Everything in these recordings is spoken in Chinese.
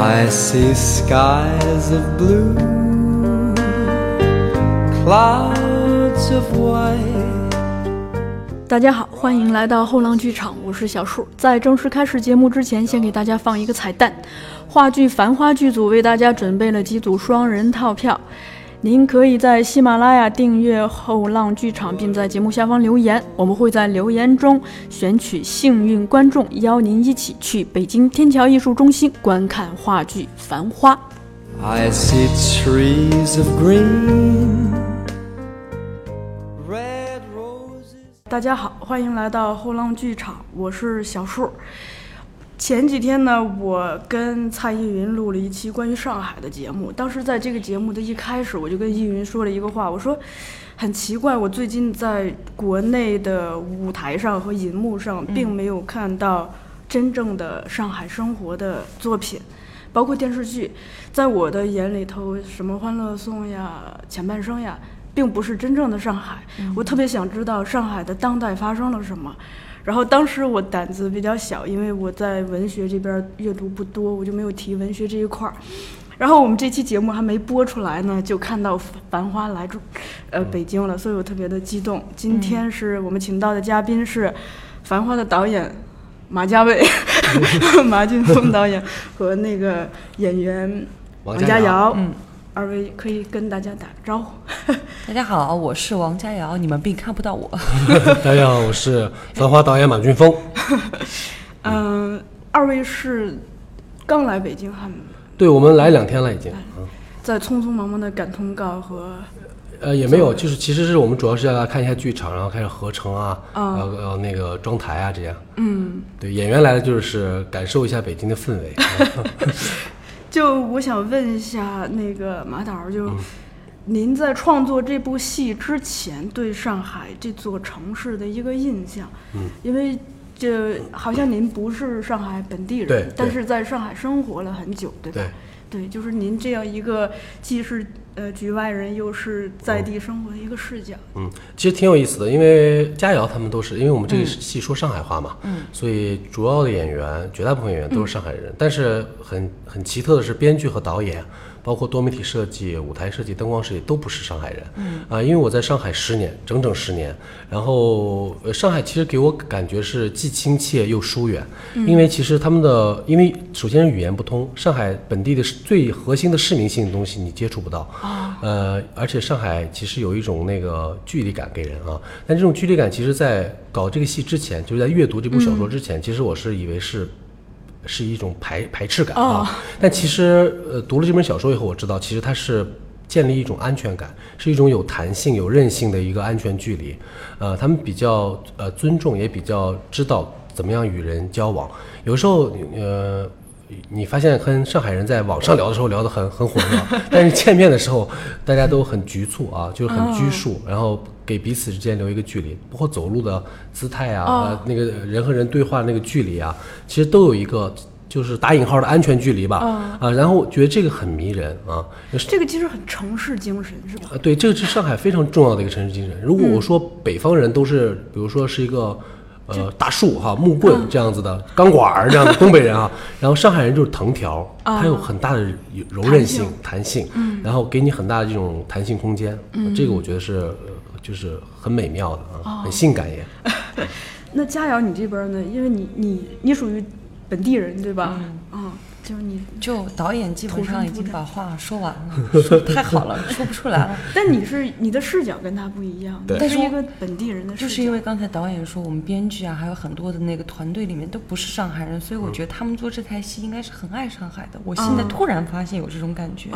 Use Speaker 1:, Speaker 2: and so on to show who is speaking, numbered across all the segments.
Speaker 1: I see skies of blue, clouds of white.
Speaker 2: 大家好，欢迎来到后浪剧场，我是小树。在正式开始节目之前，先给大家放一个彩蛋：话剧《繁花》剧组为大家准备了几组双人套票，您可以在喜马拉雅订阅后浪剧场，并在节目下方留言，我们会在留言中选取幸运观众，邀您一起去北京天桥艺术中心观看话剧《繁花》。
Speaker 1: I see trees of green, red roses.
Speaker 2: 大家好，欢迎来到后浪剧场，我是小树。前几天呢，我跟蔡依云录了一期关于上海的节目。当时在这个节目的一开始，我就跟依云说了一个话，我说很奇怪，我最近在国内的舞台上和银幕上，并没有看到真正的上海生活的作品，包括电视剧，在我的眼里头，什么《欢乐颂》呀、《前半生》呀，并不是真正的上海。我特别想知道上海的当代发生了什么。然后当时我胆子比较小，因为我在文学这边阅读不多，我就没有提文学这一块儿。然后我们这期节目还没播出来呢，就看到《繁花》来住，呃，北京了，所以我特别的激动。今天是我们请到的嘉宾是 《繁花》的导演马家伟、马俊峰导演和那个演员王佳瑶。
Speaker 3: 嗯，
Speaker 2: 二位可以跟大家打个招呼。
Speaker 3: 大家好，我是王佳瑶，你们并看不到我。
Speaker 4: 大家好，我是繁花导演马俊峰。
Speaker 2: 嗯，二位是刚来北京，还
Speaker 4: 对我们来两天了已经，嗯
Speaker 2: 在匆匆忙忙的赶通告和
Speaker 4: 呃也没有，就是其实是我们主要是要来看一下剧场，然后开始合成啊，
Speaker 2: 啊
Speaker 4: 然后然后那个装台啊这样。
Speaker 2: 嗯，
Speaker 4: 对，演员来了就是感受一下北京的氛围。
Speaker 2: 就我想问一下那个马导就您在创作这部戏之前，对上海这座城市的一个印象？
Speaker 4: 嗯，
Speaker 2: 因为这好像您不是上海本地人，但是在上海生活了很久，对吧？
Speaker 4: 对
Speaker 2: 对，就是您这样一个既是呃局外人，又是在地生活的一个视角。
Speaker 4: 嗯，其实挺有意思的，因为佳瑶他们都是，因为我们这个戏说上海话嘛，嗯，所以主要的演员，绝大部分演员都是上海人。但是很很奇特的是，编剧和导演，包括多媒体设计、舞台设计、灯光设计都不是上海人。嗯啊、因为我在上海十年，整整十年。然后、呃、上海其实给我感觉是既亲切又疏远，因为其实他们的，因为首先是语言不通，上海本地的最核心的市民性的东西你接触不到。呃，而且上海其实有一种那个距离感给人啊，但这种距离感其实，在搞这个戏之前，就是在阅读这部小说之前，其实我是以为是是一种排排斥感啊。但其实呃，读了这本小说以后，我知道其实它是建立一种安全感，是一种有弹性、有韧性的一个安全距离。呃，他们比较呃尊重，也比较知道怎么样与人交往。有时候呃。你发现跟上海人在网上聊的时候聊得很很火热，但是见面的时候大家都很局促啊，就是很拘束，然后给彼此之间留一个距离，包括走路的姿态啊，呃，那个人和人对话那个距离啊，其实都有一个就是打引号的安全距离吧，啊，然后我觉得这个很迷人啊，
Speaker 2: 这个其实很城市精神，是吧？
Speaker 4: 啊，对，这个是上海非常重要的一个城市精神。如果我说北方人都是，比如说是一个呃大树哈、木棍这样子的钢管儿这样的东北人啊，然后上海人就是藤条，它有很大的柔韧性、弹性，然后给你很大的这种弹性空间，这个我觉得是呃就是很美妙的啊，很性感也。
Speaker 2: 那佳瑶，你这边呢？因为你你你属于本地人，对吧？嗯，就是你，
Speaker 3: 就导演基本上已经把话说完了，说太好了，说不出来了。
Speaker 2: 但你是你的视角跟他不一样，
Speaker 4: 对
Speaker 2: 你是一个本地人的视角，
Speaker 3: 就是因为刚才导演说我们编剧啊，还有很多的那个团队里面都不是上海人，所以我觉得他们做这台戏应该是很爱上海的。我现在突然发现有这种感觉，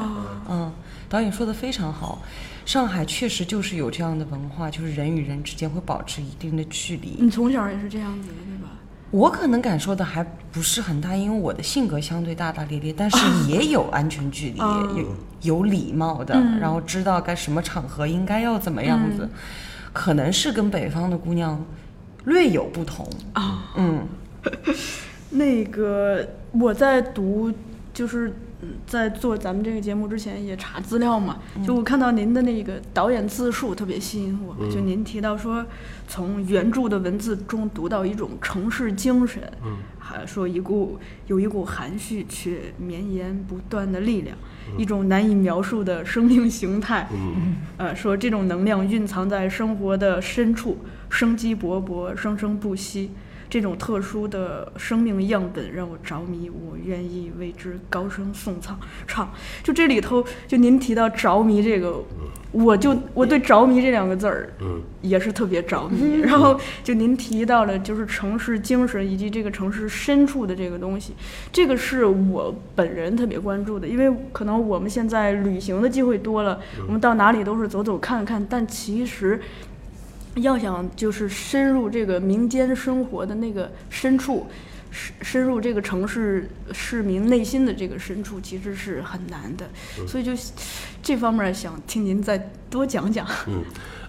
Speaker 3: 嗯，导演说的非常好，上海确实就是有这样的文化，就是人与人之间会保持一定的距离。
Speaker 2: 你从小也是这样子的，对吧？
Speaker 3: 我可能感受的还不是很大，因为我的性格相对大大咧咧，但是也有安全距离，有有礼貌的，然后知道该什么场合应该要怎么样子，可能是跟北方的姑娘略有不同。
Speaker 2: 啊。
Speaker 3: 嗯，
Speaker 2: 那个我在读就是嗯在做咱们这个节目之前也查资料嘛，就我看到您的那个导演自述特别吸引我，就您提到说从原著的文字中读到一种城市精神，
Speaker 4: 嗯，
Speaker 2: 还说一股有一股含蓄却绵延不断的力量，一种难以描述的生命形态，
Speaker 4: 嗯。
Speaker 2: 呃，说这种能量蕴藏在生活的深处，生机勃勃，生生不息。这种特殊的生命样本让我着迷，我愿意为之高声颂唱。唱，就这里头，就您提到着迷这个，我就我对着迷这两个字儿，
Speaker 4: 嗯，
Speaker 2: 也是特别着迷。然后就您提到了，就是城市精神以及这个城市深处的这个东西，这个是我本人特别关注的，因为可能我们现在旅行的机会多了，我们到哪里都是走走看看，但其实。要想就是深入这个民间生活的那个深处，深深入这个城市市民内心的这个深处，其实是很难的。所以就这方面想听您再多讲讲。
Speaker 4: 嗯，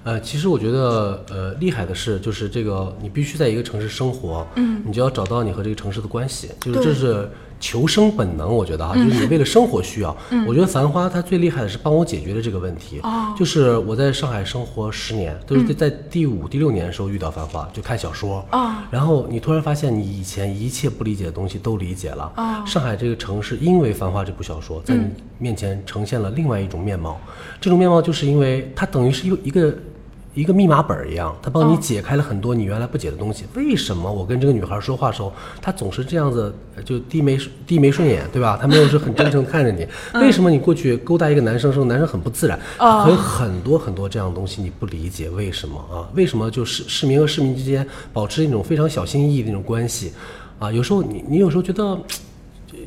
Speaker 4: 呃，其实我觉得，呃，厉害的是，就是这个你必须在一个城市生活，
Speaker 2: 嗯，
Speaker 4: 你就要找到你和这个城市的关系，就是这是求生本能，我觉得哈，就是你为了生活需要。
Speaker 2: 嗯
Speaker 4: 我觉得《繁花》它最厉害的是帮我解决了这个问题。
Speaker 2: 哦
Speaker 4: 就是我在上海生活十年，都是在第五、第六年的时候遇到《繁花》，就看小说。
Speaker 2: 哦
Speaker 4: 然后你突然发现，你以前一切不理解的东西都理解了。
Speaker 2: 哦
Speaker 4: 上海这个城市，因为《繁花》这部小说，在你面前呈现了另外一种面貌。这种面貌就是因为它等于是一个一个一个密码本儿一样，它帮你解开了很多你原来不解的东西。为什么我跟这个女孩说话的时候，她总是这样子，呃就低眉低眉顺眼，对吧？她没有是很真诚地看着你。为什么你过去勾搭一个男生的时候，男生很不自然？还有很多很多这样的东西你不理解，为什么啊？为什么就是市民和市民之间保持一种非常小心翼翼的那种关系？啊，有时候你你有时候觉得。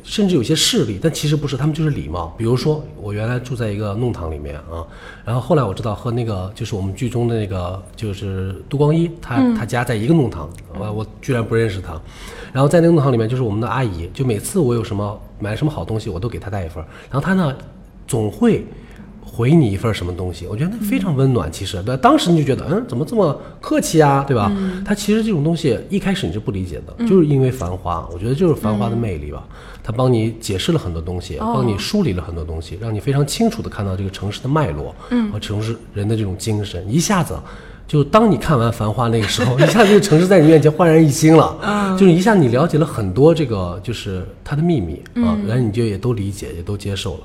Speaker 4: 甚至有些势力，但其实不是，他们就是礼貌。比如说，我原来住在一个弄堂里面啊，然后后来我知道和那个就是我们剧中的那个就是杜光一，他、他家在一个弄堂，我我居然不认识他。然后在那个弄堂里面，就是我们的阿姨，就每次我有什么买什么好东西，我都给她带一份。然后她呢，总会回你一份什么东西，我觉得那非常温暖。其实，对，当时你就觉得，嗯，怎么这么客气啊，对吧？他其实这种东西一开始你是不理解的，就是因为繁花，我觉得就是繁花的魅力吧。他帮你解释了很多东西，帮你梳理了很多东西，让你非常清楚的看到这个城市的脉络，嗯，和城市人的这种精神，一下子。就当你看完《繁花》那个时候，一下这个城市在你面前焕然一新了，就是一下你了解了很多这个就是它的秘密啊，然后你就也都理解，也都接受了。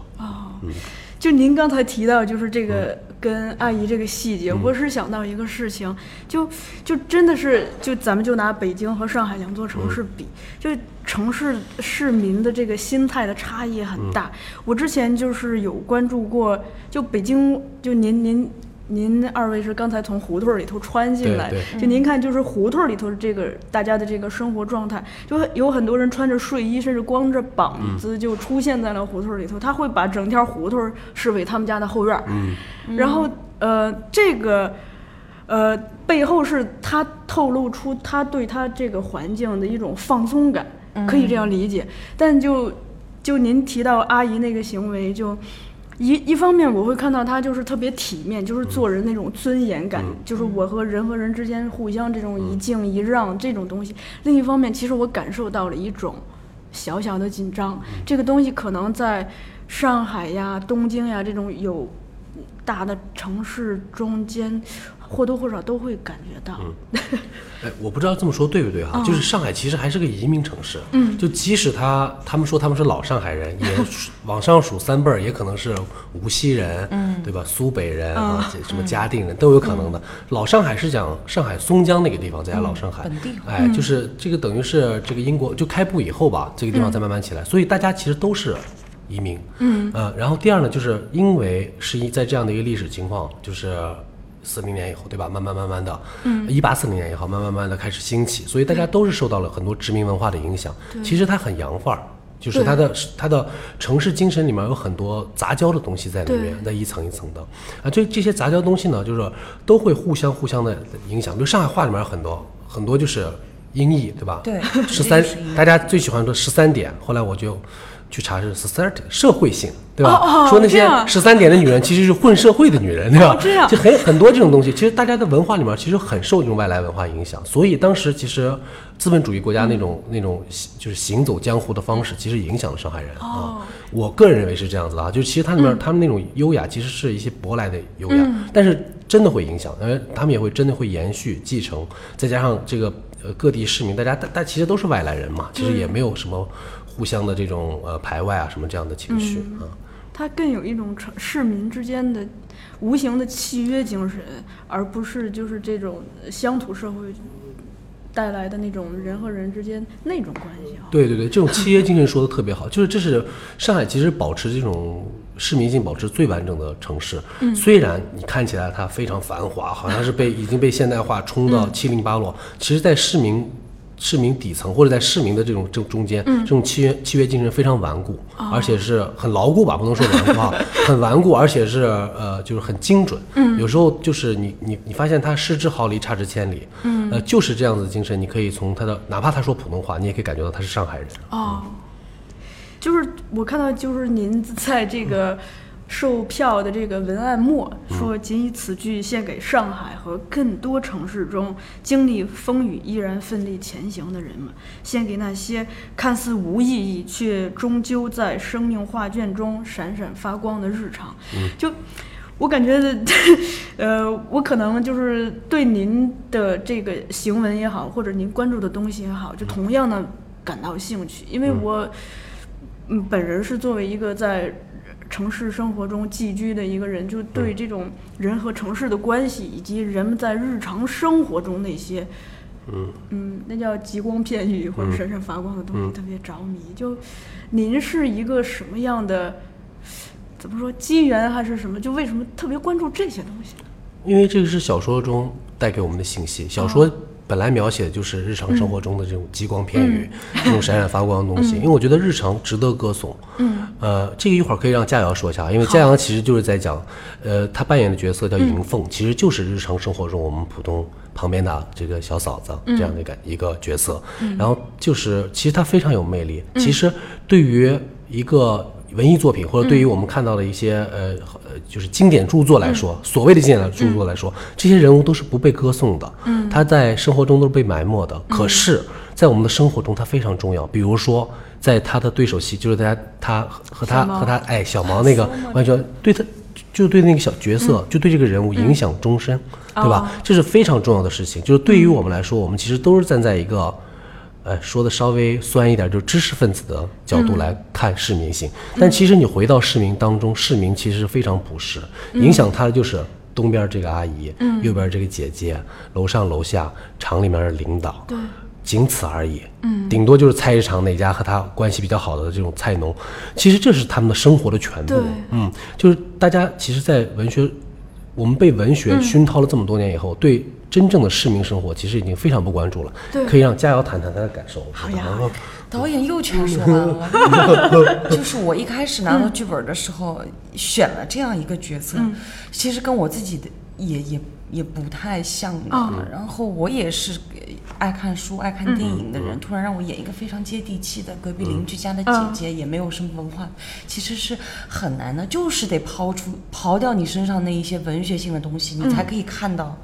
Speaker 2: 就您刚才提到，就是这个
Speaker 4: 嗯
Speaker 2: 跟阿姨这个细节，我是想到一个事情，就就真的是，就咱们就拿北京和上海两座城市比，就城市市民的这个心态的差异很大。
Speaker 4: 嗯
Speaker 2: 我之前就是有关注过，就北京，就您您。您二位是刚才从胡同里头穿进来，就您看，就是胡同里头这个大家的这个生活状态，就有很多人穿着睡衣，甚至光着膀子就出现在了胡同里头。他会把整条胡同视为他们家的后院儿，然后呃，这个呃背后是他透露出他对他这个环境的一种放松感，可以这样理解。但就就您提到阿姨那个行为，就一一方面我会看到他就是特别体面，就是做人那种尊严感，就是我和人和人之间互相这种一敬一让这种东西。另一方面，其实我感受到了一种小小的紧张，这个东西可能在上海呀、东京呀这种有大的城市中间，或多或少都会感觉到。
Speaker 4: 哎，我不知道这么说对不对哈、就是上海其实还是个移民城市，嗯，就即使他他们说他们是老上海人，也 往上数三辈儿，也可能是无锡人，嗯，对吧？苏北人啊，这什么嘉定人都有可能的。老上海是讲上海松江那个地方才叫老上海，
Speaker 3: 本地化
Speaker 4: 哎，就是这个等于是这个英国就开埠以后吧，这个地方才慢慢起来，所以大家其实都是移民，嗯，呃，然后第二呢，就是因为是一在这样的一个历史情况，就是。四零年以后，对吧？慢慢慢慢的，嗯，一八四零年以后，慢慢慢慢的开始兴起，所以大家都是受到了很多殖民文化的影响。其实它很洋范儿，就是它的它的城市精神里面有很多杂交的东西在里面，在一层一层的啊，这这些杂交东西呢，就是都会互相互相的影响。比如上海话里面很多很多就是音译，对吧？
Speaker 3: 对
Speaker 4: 十三大家最喜欢的十三点，后来我就。去查是 society 社会性，对吧？
Speaker 2: 哦哦
Speaker 4: 说那些十三点的女人其实是混社会的女人，对吧？
Speaker 2: 哦这样。
Speaker 4: 就很很多这种东西，其实大家的文化里面其实很受这种外来文化影响，所以当时其实资本主义国家那种、那种就是行走江湖的方式，其实影响了上海人、啊。我个人认为是这样子的啊，就是其实他里面、他们那种优雅，其实是一些舶来的优雅，但是真的会影响，呃，他们也会真的会延续继承，再加上这个呃各地市民，大家大大其实都是外来人嘛，其实也没有什么互相的这种呃排外啊什么这样的情绪啊。
Speaker 2: 它更有一种城市民之间的无形的契约精神，而不是就是这种乡土社会带来的那种人和人之间那种关系啊。
Speaker 4: 对对对，这种契约精神说的特别好，就是这是上海其实保持这种市民性保持最完整的城市。
Speaker 2: 嗯
Speaker 4: 虽然你看起来它非常繁华，好像是被已经被现代化冲到
Speaker 2: 嗯
Speaker 4: 七零八落，其实，在市民市民底层或者在市民的这种这中间，
Speaker 2: 嗯
Speaker 4: 这种契约契约精神非常顽固，
Speaker 2: 哦
Speaker 4: 而且是很牢固吧，不能说顽固啊，很顽固，而且是呃就是很精准。嗯，有时候就是你你你发现他失之毫厘，差之千里。嗯，呃，就是这样子的精神，你可以从他的哪怕他说普通话，你也可以感觉到他是上海人。
Speaker 2: 哦，就是我看到，就是您在这个售票的这个文案末说，仅以此句献给上海和更多城市中经历风雨依然奋力前行的人们，献给那些看似无意义却终究在生命画卷中闪闪发光的日常。就我感觉，呃，我可能就是对您的这个行文也好，或者您关注的东西也好，就同样的感到兴趣，因为我，嗯，本人是作为一个在城市生活中寄居的一个人，就对这种人和城市的关系，以及人们在日常生活中那些。嗯嗯那叫极光片语或者闪闪发光的东西特别着迷。就您是一个什么样的，怎么说机缘还是什么？就为什么特别关注这些东西？
Speaker 4: 因为这个是小说中带给我们的信息。小说本来描写的就是日常生活中的这种极光片语，这种闪闪发光的东西。因为我觉得日常值得歌颂。嗯，呃，这个一会儿可以让佳瑶说一下，因为佳瑶其实就是在讲，呃，她扮演的角色叫银凤，其实就是日常生活中我们普通旁边的这个小嫂子这样的一个一个角色。然后就是，其实她非常有魅力。其实对于一个文艺作品，或者对于我们看到的一些呃呃，就是经典著作来说，所谓的经典著作来说，这些人物都是不被歌颂的，嗯，他在生活中都是被埋没的。可是，在我们的生活中，他非常重要。比如说，在他的对手戏，就是大家他和他和他哎小毛那个完全对他。就对那个小角色，就对这个人物影响终身，对吧？这是非常重要的事情。就是对于我们来说，我们其实都是站在一个呃，说的稍微酸一点，就是知识分子的角度来看市民性。但其实你回到市民当中，市民其实是非常朴实，影响他的就是东边这个阿姨，右边这个姐姐，楼上楼下厂里面的领导，
Speaker 2: 对，
Speaker 4: 仅此而已。嗯，顶多就是菜市场哪家和他关系比较好的这种菜农，其实这是他们的生活的全部
Speaker 2: 对。
Speaker 4: 嗯，就是大家其实，在文学，我们被文学熏陶了这么多年以后，对真正的市民生活其实已经非常不关注了。
Speaker 2: 对
Speaker 4: 可以让佳瑶谈谈她的感受。
Speaker 2: 好呀
Speaker 3: 导演又全说完了，就是我一开始拿到剧本的时候选了这样一个角色，其实跟我自己的也也也不太像的。然后我也是爱看书、爱看电影的人，突然让我演一个非常接地气的隔壁邻居家的姐姐，也没有什么文化，其实是很难的，就是得抛出刨掉你身上那一些文学性的东西，你才可以看到。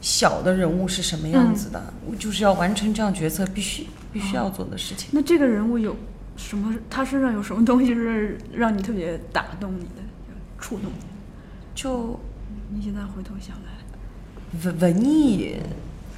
Speaker 3: 小的人物是什么样子的？我就是要完成这样角色必须必须要做的事情。
Speaker 2: 那这个人物有什么？他身上有什么东西是让你特别打动你的、触动你的？
Speaker 3: 就
Speaker 2: 你现在回头想来，
Speaker 3: 文文艺，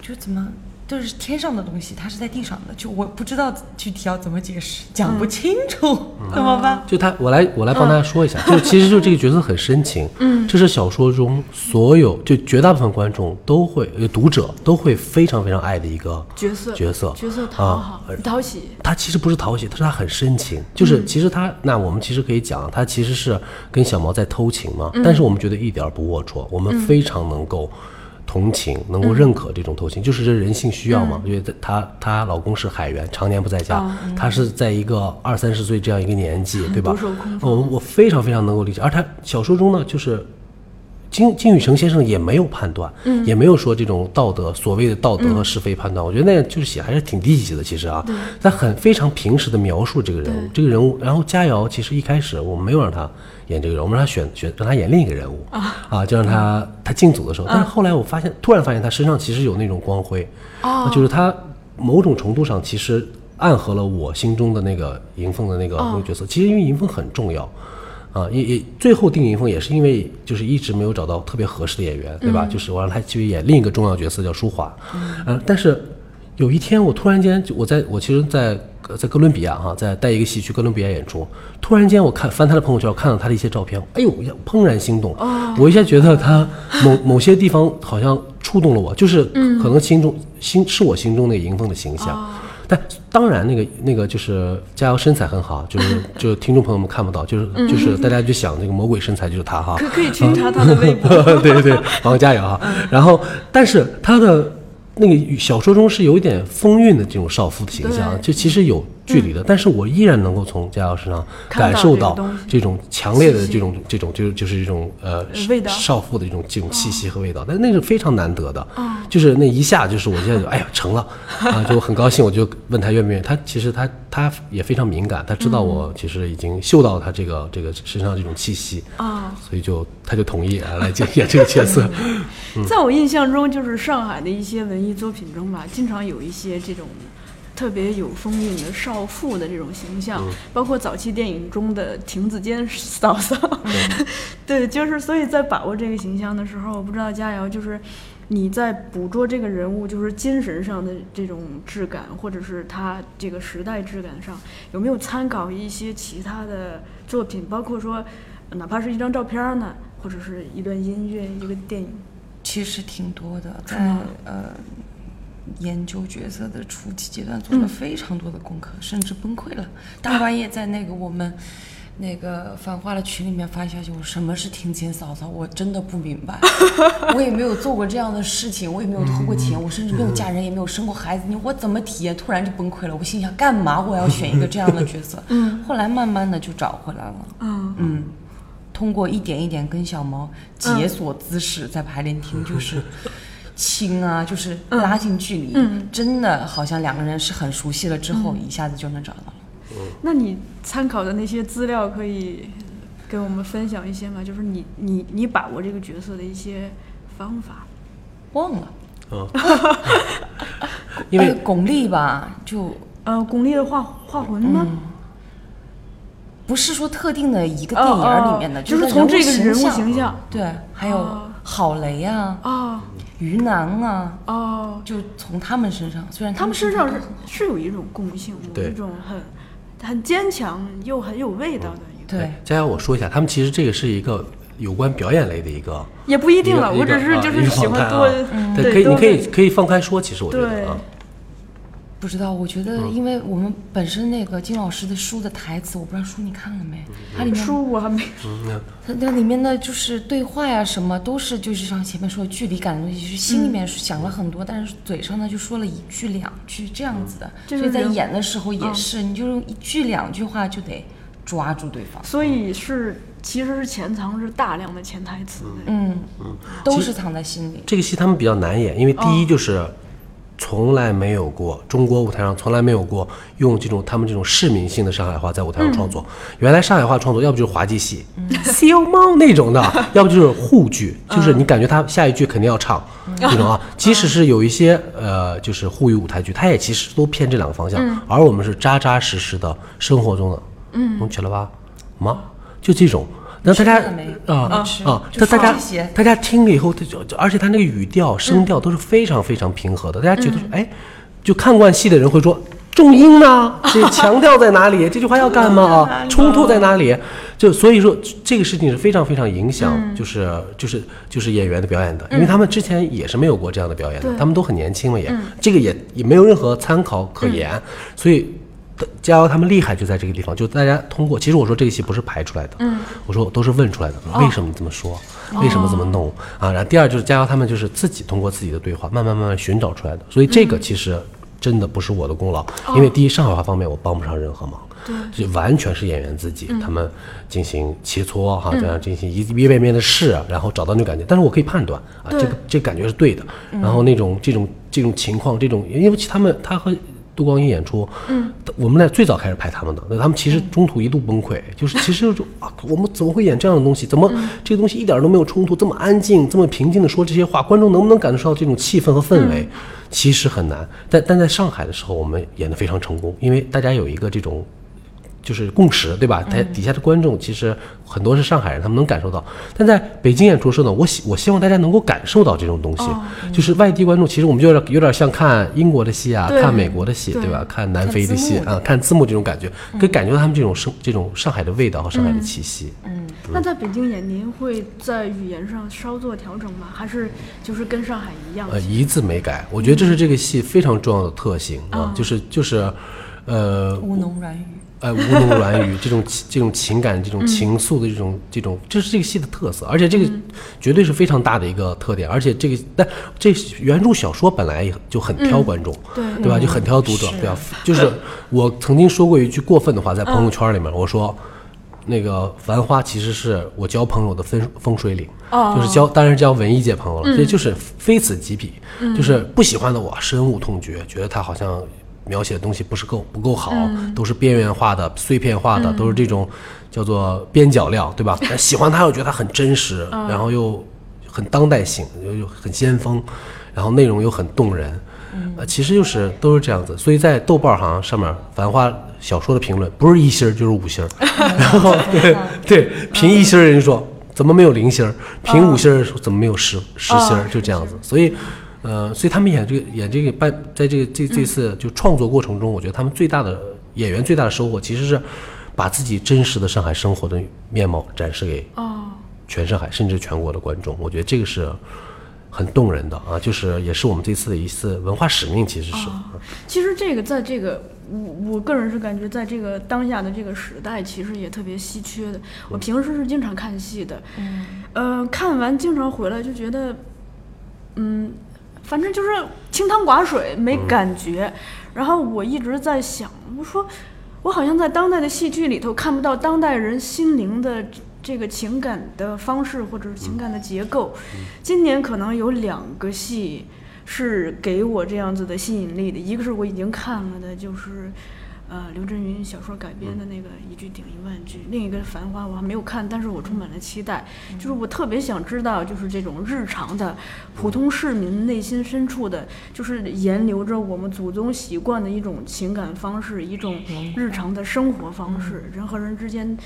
Speaker 3: 就怎么都是天上的东西，它是在地上的，就我不知道具体要怎么解释，讲不清楚，怎么办？
Speaker 4: 就他，我来我来帮大家说一下，就其实就这个角色很深情，嗯，这是小说中所有就绝大部分观众都会，呃，读者都会非常非常爱的一个
Speaker 2: 角色
Speaker 4: 角色
Speaker 2: 角色讨
Speaker 4: 啊、
Speaker 2: 讨喜，
Speaker 4: 他其实不是讨喜，他是他很深情，就是其实他，那我们其实可以讲，他其实是跟小毛在偷情嘛，但是我们觉得一点儿不龌龊，我们非常能够同情，能够认可这种同情，就是这人性需要嘛。因为她她老公是海员，常年不在家，她是在一个二三十岁这样一个年纪，对吧？我我非常非常能够理解，而她小说中呢，就是金金宇澄先生也没有判断，嗯，也没有说这种道德所谓的道德和是非判断。我觉得那样就是写还是挺低级的，其实啊，他很非常平实的描述这个人物，这个人物。然后佳瑶其实一开始我们没有让他演这个人，我们让他选选让他演另一个人物啊，就让他他进组的时候，但是后来我发现，突然发现他身上其实有那种光辉，啊，就是他某种程度上其实暗合了我心中的那个银凤的那个那个角色。其实因为银凤很重要。啊，也也最后定银凤也是因为就是一直没有找到特别合适的演员，对吧？就是我让他去演另一个重要角色叫舒华，嗯，但是有一天我突然间就，我在我其实，在在哥伦比亚哈，在带一个戏去哥伦比亚演出，突然间我看翻他的朋友圈，看到他的一些照片，哎呦，怦然心动，我一下觉得他某某些地方好像触动了我，就是可能心中心是我心中那个银凤的形象。但当然，那个那个就是佳瑶身材很好，就是 就听众朋友们看不到，就是就是大家就想那个魔鬼身材就是她哈，
Speaker 2: 可可以去查她的微博，
Speaker 4: 对对对，王佳瑶哈，然后但是她的。那个小说中是有一点风韵的这种少妇的形象，就其实有距离的，但是我依然能够从佳瑶身上感受到这种强烈的这种这种就是就是这种呃少妇的这种这种气息和味道，但那是非常难得的，就是那一下就是我现在就哎呀成了 啊，就很高兴，我就问他愿不愿意，他其实他他也非常敏感，他知道我其实已经嗅到他这个这个身上这种气息啊，所以就他就同意啊来演这个角色。
Speaker 2: 在我印象中，就是上海的一些文艺作品中吧，经常有一些这种特别有风韵的少妇的这种形象，包括早期电影中的亭子间嫂嫂。对，就是所以在把握这个形象的时候，我不知道佳瑶就是你在捕捉这个人物，就是精神上的这种质感，或者是他这个时代质感上，有没有参考一些其他的作品，包括说哪怕是一张照片呢，或者是一段音乐、一个电影。
Speaker 3: 其实挺多的，在呃研究角色的初期阶段做了非常多的功课，甚至崩溃了。大半夜在那个我们那个反话的群里面发消息，我什么是庭前嫂嫂？我真的不明白，我也没有做过这样的事情，我也没有偷过钱，我甚至没有嫁人，也没有生过孩子，你我怎么体验？突然就崩溃了。我心想，干嘛我要选一个这样的角色？嗯，后来慢慢的就找回来了。嗯嗯。通过一点一点跟小毛解锁姿势，在排练厅就是亲啊，就是拉近距离，真的好像两个人是很熟悉了之后，一下子就能找到了。
Speaker 2: 那你参考的那些资料可以跟我们分享一些吗？就是你你你把握这个角色的一些方法？
Speaker 3: 忘了。嗯。因为巩俐吧，就
Speaker 2: 呃，巩俐的画画魂吗？
Speaker 3: 不是说特定的一个电影里面的，
Speaker 2: 就是从这个人物形象，
Speaker 3: 对，还有郝蕾啊，啊，于南啊，哦，就从他们身上，虽然
Speaker 2: 他们身上是是有一种共性，有一种很很坚强又很有味道的一
Speaker 4: 个。对，佳佳，我说一下，他们其实这个是一个有关表演类的一个，
Speaker 2: 也不一定了，我只是就是喜欢多，
Speaker 4: 对，可以，你可以可以放开说，其实我觉得啊。
Speaker 3: 不知道，我觉得，因为我们本身那个金老师的书的台词，我不知道书你看了没？它里面
Speaker 2: 书我还没。
Speaker 3: 它那里面的就是对话呀，什么都是就是像前面说的距离感的东西，就是心里面想了很多，但是嘴上呢就说了一句两句这样子的。所以在演的时候也是，你就用一句两句话就得抓住对方。
Speaker 2: 所以是其实是潜藏着大量的潜台词。
Speaker 3: 嗯嗯，都是藏在心里。
Speaker 4: 这个戏他们比较难演，因为第一就是。从来没有过，中国舞台上从来没有过用这种他们这种市民性的上海话在舞台上创作。原来上海话创作，要不就是滑稽戏，小猫那种的，要不就是沪剧，就是你感觉他下一句肯定要唱那种啊。即使是有一些呃，就是沪语舞台剧，它也其实都偏这两个方向。而我们是扎扎实实的生活中的，嗯，能吃了吧？吗？就这种。那大家啊啊，那大家大家听了以后，他就而且他那个语调声调都是非常非常平和的。大家觉得说，哎，就看惯戏的人会说，重音呢？这强调在哪里？这句话要干嘛啊？冲突在哪里？就所以说，这个事情是非常非常影响，就是就是就是演员的表演的，因为他们之前也是没有过这样的表演的，他们都很年轻嘛，也这个也也没有任何参考可言，所以。佳瑶他们厉害就在这个地方，就大家通过。其实我说这个戏不是排出来的，嗯，我说都是问出来的。为什么这么说？为什么这么弄啊？然后第二就是佳瑶他们就是自己通过自己的对话，慢慢慢慢寻找出来的。所以这个其实真的不是我的功劳，因为第一上海话方面我帮不上任何忙。就完全是演员自己，他们进行切磋哈，这样进行一一遍遍的试，然后找到那种感觉。但是我可以判断啊，这个这个感觉是对的。然后那种这种这种情况，这种因为他们他和。杜光英演出，嗯，我们在最早开始拍他们的，那他们其实中途一度崩溃，就是其实就啊，我们怎么会演这样的东西？怎么这个东西一点都没有冲突，这么安静，这么平静的说这些话，观众能不能感受到这种气氛和氛围？其实很难。但但在上海的时候，我们演得非常成功，因为大家有一个这种。就是共识，对吧？台底下的观众其实很多是上海人，他们能感受到。但在北京演出时呢，我希我希望大家能够感受到这种东西。就是外地观众，其实我们就有点有点像看英国的戏啊，看美国的戏，对吧？看南非的戏啊，看字幕这种感觉，可以感觉到他们这种生这种上海的味道和上海的气息。
Speaker 2: 嗯，那在北京演，您会在语言上稍作调整吗？还是就是跟上海一样？
Speaker 4: 呃，一字没改。我觉得这是这个戏非常重要的特性啊，就是就是，呃，
Speaker 3: 吴侬软语。
Speaker 4: 呃，吴侬软语这种这种情感、这种情愫的这种这种，这是这个戏的特色，而且这个绝对是非常大的一个特点。而且这个，但这原著小说本来也就很挑观众，
Speaker 2: 对
Speaker 4: 对吧？就很挑读者，对吧？就是我曾经说过一句过分的话，在朋友圈里面，我说那个《繁花》其实是我交朋友的分风水岭，就是交当然交文艺界朋友了，所以就是非此即彼，就是不喜欢的我深恶痛绝，觉得他好像。描写的东西不是够不够好，都是边缘化的、碎片化的，都是这种叫做边角料，对吧？喜欢他又觉得他很真实，然后又很当代性，又又很先锋，然后内容又很动人，呃，其实就是都是这样子。所以在豆瓣上上面，《繁花》小说的评论不是一星就是五星，然后对对，评一星人说怎么没有零星，评五星说怎么没有十十星，就这样子。所以。呃，所以他们演这个演这个扮，在这个这这次就创作过程中，我觉得他们最大的演员最大的收获，其实是把自己真实的上海生活的面貌展示给全上海甚至全国的观众。我觉得这个是很动人的啊，就是也是我们这次的一次文化使命，其实是。
Speaker 2: 其实这个在这个我我个人是感觉，在这个当下的这个时代，其实也特别稀缺的。我平时是经常看戏的，嗯，呃，看完经常回来就觉得，嗯。反正就是清汤寡水，没感觉。然后我一直在想，我说我好像在当代的戏剧里头看不到当代人心灵的这个情感的方式或者是情感的结构。今年可能有两个戏是给我这样子的吸引力的，一个是我已经看了的，就是。呃，刘震云小说改编的那个一句顶一万句，另一个《繁花》我还没有看，但是我充满了期待。就是我特别想知道，就是这种日常的普通市民内心深处的，就是沿留着我们祖宗习惯的一种情感方式，一种日常的生活方式，人和人之间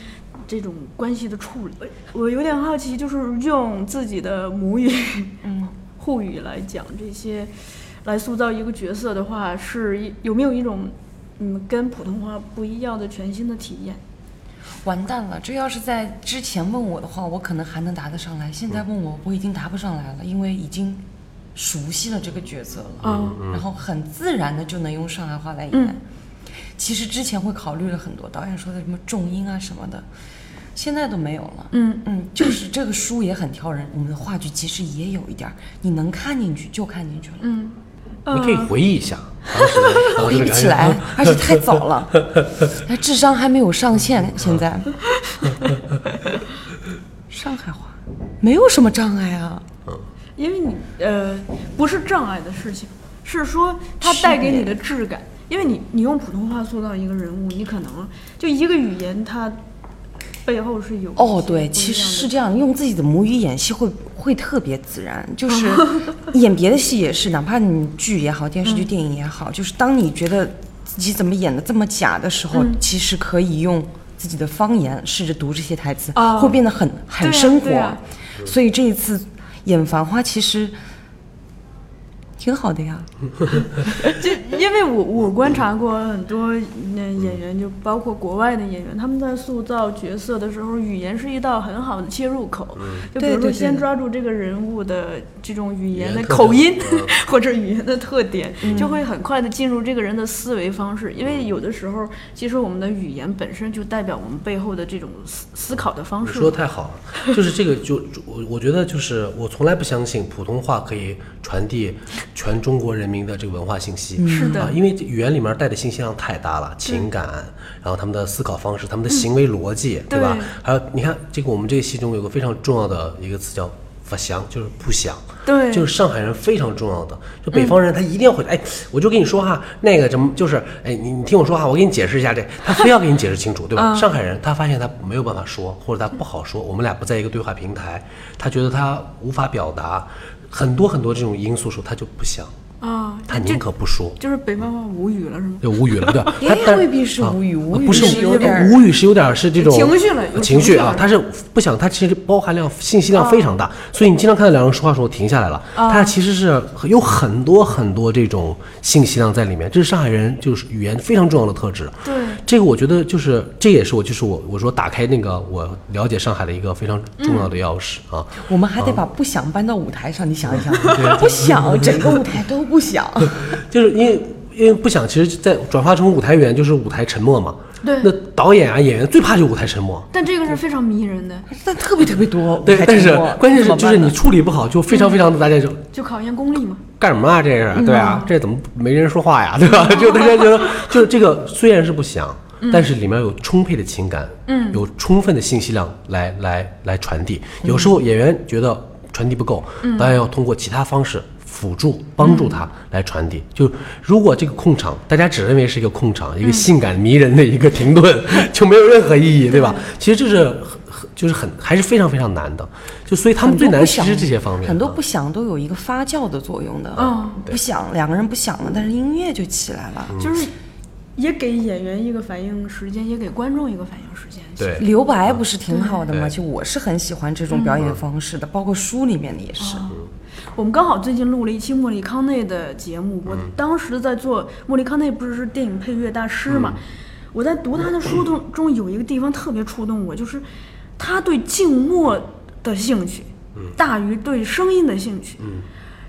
Speaker 2: 这种关系的处理。我有点好奇，就是用自己的母语、嗯 沪语来讲这些，来塑造一个角色的话，是有没有一种？嗯，跟普通话不一样的全新的体验。
Speaker 3: 完蛋了，这要是在之前问我的话，我可能还能答得上来。现在问我，我已经答不上来了，因为已经熟悉了这个角色了。嗯然后很自然的就能用上海话来演。其实之前会考虑了很多，导演说的什么重音啊什么的，现在都没有了。嗯嗯，就是这个书也很挑人，我们的话剧其实也有一点，你能看进去就看进去了。嗯。
Speaker 4: 你可以回忆一下，
Speaker 3: 回忆不起来，而且太早了，智商还没有上线。现在，上海话没有什么障碍啊。
Speaker 2: 因为你呃，不是障碍的事情，是说它带给你的质感。因为你你用普通话塑造一个人物，你可能就一个语言它。背后是有
Speaker 3: 哦，对，其实是这样，用自己的母语演戏会会特别自然，就 是演别的戏也是，哪怕你剧也好，电视剧、电影也好，就是当你觉得自己怎么演的这么假的时候，其实可以用自己的方言试着读这些台词，会变得很很生活。所以这一次演《繁花》，其实。挺好的呀，
Speaker 2: 就因为我我观察过很多那演员，就包括国外的演员，他们在塑造角色的时候，语言是一道很好的切入口。就比如说，先抓住这个人物的这种语言的口音或者语言的特点，就会很快的进入这个人的思维方式。因为有的时候，其实我们的语言本身就代表我们背后的这种思思考的方式。
Speaker 4: 说的太好了，就是这个就我我觉得就是我从来不相信普通话可以。传递全中国人民的这个文化信息。
Speaker 2: 是的
Speaker 4: 啊，因为语言里面带的信息量太大了，情感，然后他们的思考方式，他们的行为逻辑，对吧
Speaker 2: 对？
Speaker 4: 还有你看，这个我们这个戏中有个非常重要的一个词叫“不祥”，就是不想。
Speaker 2: 对
Speaker 4: 就是上海人非常重要的，就北方人他一定要会，哎，我就跟你说哈，那个怎么就是，哎，你你听我说哈，我给你解释一下这，他非要给你解释清楚，对吧？上海人他发现他没有办法说，或者他不好说，我们俩不在一个对话平台，他觉得他无法表达很多很多这种因素时候，他就不香，
Speaker 2: 啊，
Speaker 4: 他宁可不说。
Speaker 2: 就是北方话无语了是吗？
Speaker 4: 就无语了，对 他但
Speaker 3: 未必是无语
Speaker 4: 啊
Speaker 3: 无语
Speaker 4: 不是
Speaker 3: 是有点
Speaker 4: 无语是有点是这种
Speaker 2: 情绪了
Speaker 4: 情绪啊他是不想，他其实包含量信息量非常大，所以你经常看到两个人说话的时候停下来了，他其实是有很多很多这种信息量在里面，这是上海人就是语言非常重要的特质。
Speaker 2: 对
Speaker 4: 这个我觉得就是这也是我就是我我说打开那个我了解上海的一个非常重要的钥匙啊。
Speaker 3: 我们还得把不想搬到舞台上，你想一想，不想整个舞台都不想。
Speaker 4: 就是因为因为不想，其实，在转化成舞台语言就是舞台沉默嘛。
Speaker 2: 对
Speaker 4: 那导演啊演员最怕就舞台沉默。
Speaker 2: 但这个是非常迷人的，
Speaker 3: 但特别特别多，
Speaker 4: 对但是关键是就是你处理不好，就非常非常的大家就
Speaker 2: 就考验功力嘛。
Speaker 4: 干什么啊？这是对啊，这怎么没人说话呀？对吧？就大家觉得，就是这个虽然是不想，但是里面有充沛的情感，嗯，有充分的信息量来来来传递。有时候演员觉得传递不够，导演要通过其他方式。辅助帮助他来传递。就如果这个控场，大家只认为是一个控场，一个性感迷人的一个停顿，就没有任何意义，对吧？其实这是很很就是很还是非常非常难的。就所以他们最难其实这些方面，啊
Speaker 3: 很多不想都有一个发酵的作用的。
Speaker 2: 嗯，
Speaker 3: 不想两个人不想了，但是音乐就起来了。
Speaker 2: 就是也给演员一个反应时间，也给观众一个反应时间。
Speaker 4: 对
Speaker 3: 留白不是挺好的吗？就我是很喜欢这种表演方式的，包括书里面的也是。
Speaker 2: 我们刚好最近录了一期莫里康内的节目，我当时在做莫里康内不是是电影配乐大师嘛？我在读他的书中中有一个地方特别触动我，就是他对静默的兴趣大于对声音的兴趣。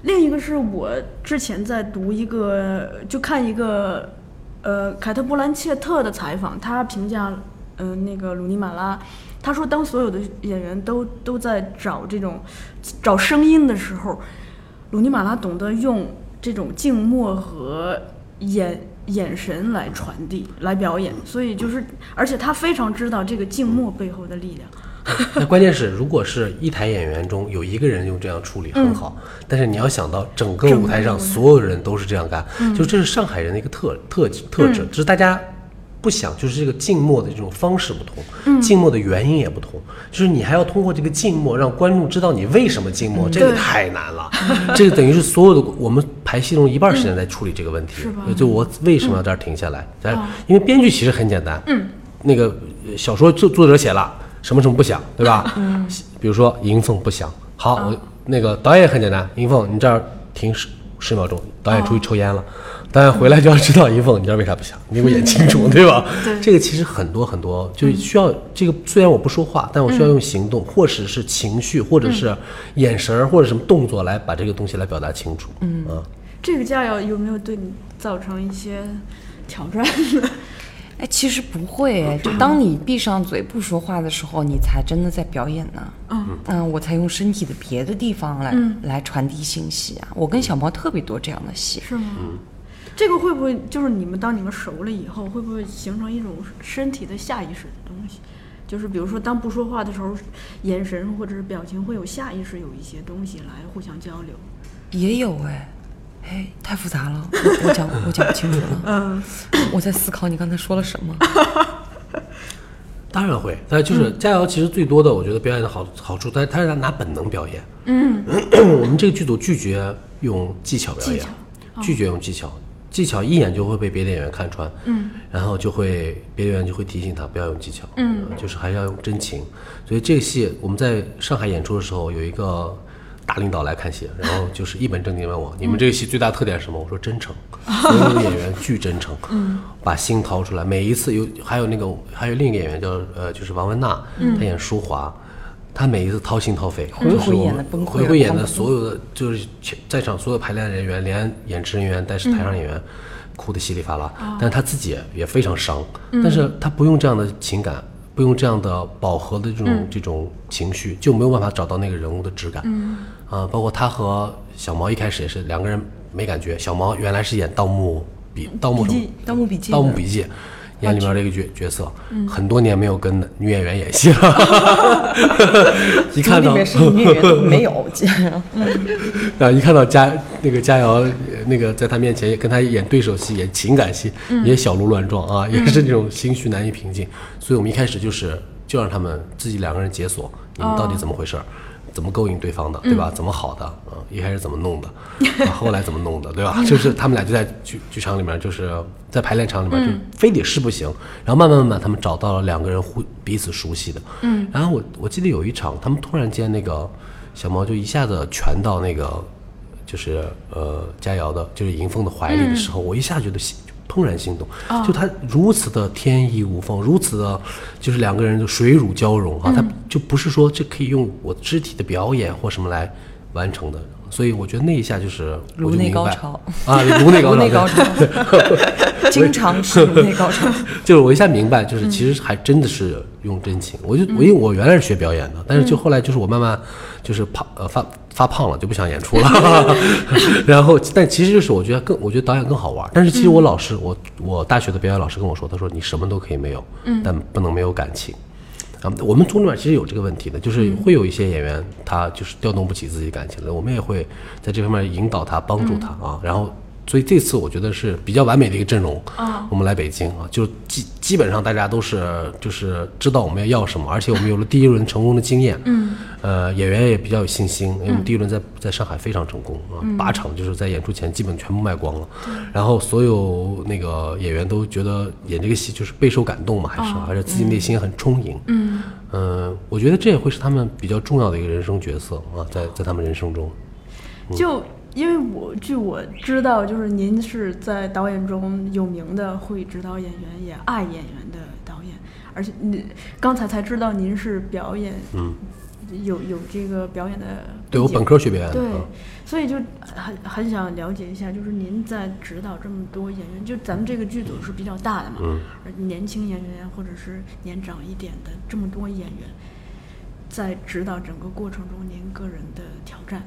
Speaker 2: 另一个是我之前在读一个，就看一个呃凯特·布兰切特的采访，他评价嗯、呃那个鲁尼马拉，他说当所有的演员都都在找这种找声音的时候，鲁尼马拉懂得用这种静默和眼眼神来传递来表演，所以就是而且他非常知道这个静默背后的力量。
Speaker 4: 那关键是，如果是一台演员中有一个人用这样处理很好，但是你要想到整个舞台上所有人都是这样干，就这是上海人的一个特特特质，只是大家不想，就是这个静默的这种方式不同，静默的原因也不同，就是你还要通过这个静默让观众知道你为什么静默，这个太难了，这个等于是所有的我们排戏中一半时间在处理这个问题。
Speaker 2: 是吧，
Speaker 4: 就我为什么要这儿停下来？咱因为编剧其实很简单，嗯，那个呃小说作作者写了。什么什么不想，对吧？嗯，比如说银凤不想，好，我那个导演很简单，银凤你这儿停十十秒钟，导演出去抽烟了，导演回来就要知道一凤你知道为啥不想，你给我演清楚，对吧？
Speaker 2: 对
Speaker 4: 这个其实很多很多，就需要这个虽然我不说话，但我需要用行动，或者是情绪，或者是眼神儿，或者什么动作来把这个东西来表达清楚。嗯啊，
Speaker 2: 这个佳瑶有没有对你造成一些挑战呢？
Speaker 3: 哎，其实不会哎，就当你闭上嘴不说话的时候，你才真的在表演呢。嗯我才用身体的别的地方来、来传递信息啊。我跟小猫特别多这样的戏。
Speaker 2: 是吗？这个会不会就是你们当你们熟了以后，会不会形成一种身体的下意识的东西？就是比如说，当不说话的时候，眼神或者是表情会有下意识有一些东西来互相交流。
Speaker 3: 也有哎，哎，太复杂了，我我讲我讲不清楚了。嗯，我在思考你刚才说了什么。
Speaker 4: 当然会，但就是佳瑶其实最多的，我觉得表演的好好处，他他是拿本能表演。嗯，我们这个剧组拒绝用技巧表演，拒绝用技巧，技巧一眼就会被别的演员看穿。嗯，然后就会别的演员就会提醒他不要用技巧。嗯，就是还是要用真情。所以这个戏我们在上海演出的时候，有一个大领导来看戏，然后就是一本正经问我：“你们这个戏最大特点是什么？” 我说：“真诚。”所有的演员巨真诚，嗯，把心掏出来。每一次有还有那个还有另一个演员叫呃就是王文娜，她演淑华。她每一次掏心掏肺，
Speaker 3: 回
Speaker 4: 就是我
Speaker 3: 回演
Speaker 4: 们
Speaker 3: 的崩溃
Speaker 4: 回回演的所有的就是在场所有排练人员，连演职人员但是台上演员，哭得稀里哗啦。但是他自己也非常伤，但是他不用这样的情感，不用这样的饱和的这种、这种情绪，就没有办法找到那个人物的质感。啊、包括他和小毛一开始也是两个人没感觉，小毛原来是演《盗墓笔》《盗墓
Speaker 3: 笔记》《盗墓笔记》
Speaker 4: 演里面这个角角色，很多年没有跟女演员演戏了，一看到
Speaker 3: 是女演员都没有，竟然。
Speaker 4: 啊，一看到佳那个佳瑶，呃那个在他面前也跟他演对手戏，演情感戏，也小鹿乱撞啊，也是那种心绪难以平静。所以我们一开始就是就让他们自己两个人解锁，你们到底怎么回事儿？怎么勾引对方的，对吧？怎么好的嗯？一开始怎么弄的，啊后来怎么弄的，对吧？就是他们俩就在剧剧场里面，就是在排练场里面，就非得是不行。然后慢慢慢慢，他们找到了两个人互彼此熟悉的。嗯。然后我我记得有一场，他们突然间那个小毛就一下子蜷到那个就是呃佳瑶的，就是迎风的怀里的时候，我一下觉得心怦然心动，就他如此的天衣无缝，如此的，就是两个人就水乳交融啊，他就不是说这可以用我肢体的表演或什么来完成的，所以我觉得那一下就是我
Speaker 3: 颅内
Speaker 4: 就明白。
Speaker 3: 高潮。
Speaker 4: 啊，颅内高潮，
Speaker 3: 颅内高潮。
Speaker 4: 对
Speaker 3: 经常是颅内高潮。
Speaker 4: 就是我一下明白，就是其实还真的是用真情。我就我因为我原来是学表演的，但是就后来就是我慢慢就是跑呃发发胖了，就不想演出了。然后但其实就是我觉得更我觉得导演更好玩。但是其实我老师我我大学的表演老师跟我说，他说你什么都可以没有，但不能没有感情。啊，我们组里面其实有这个问题的，就是会有一些演员他就是调动不起自己感情的，我们也会在这方面引导他、帮助他啊。然后，所以这次我觉得是比较完美的一个阵容。我们来北京啊，就基基本上大家都是就是知道我们要要什么，而且我们有了第一轮成功的经验。嗯。呃，演员也比较有信心，因为我们第一轮在在上海非常成功啊，八场就是在演出前基本全部卖光了。然后所有那个演员都觉得演这个戏就是备受感动嘛，还是、而且自己内心很充盈。嗯。嗯，我觉得这也会是他们比较重要的一个人生角色啊，在在他们人生中。
Speaker 2: 就因为我据我知道，就是您是在导演中有名的会指导演员，也爱演员的导演，而且你刚才才知道您是表演，
Speaker 4: 嗯，
Speaker 2: 有有这个表演的
Speaker 4: 对我本科学表演的。
Speaker 2: 对
Speaker 4: 啊，
Speaker 2: 所以就很很想了解一下，就是您在指导这么多演员，就咱们这个剧组是比较大的嘛，
Speaker 4: 嗯
Speaker 2: 而年轻演员或者是年长一点的这么多演员，在指导整个过程中，您个人的挑战。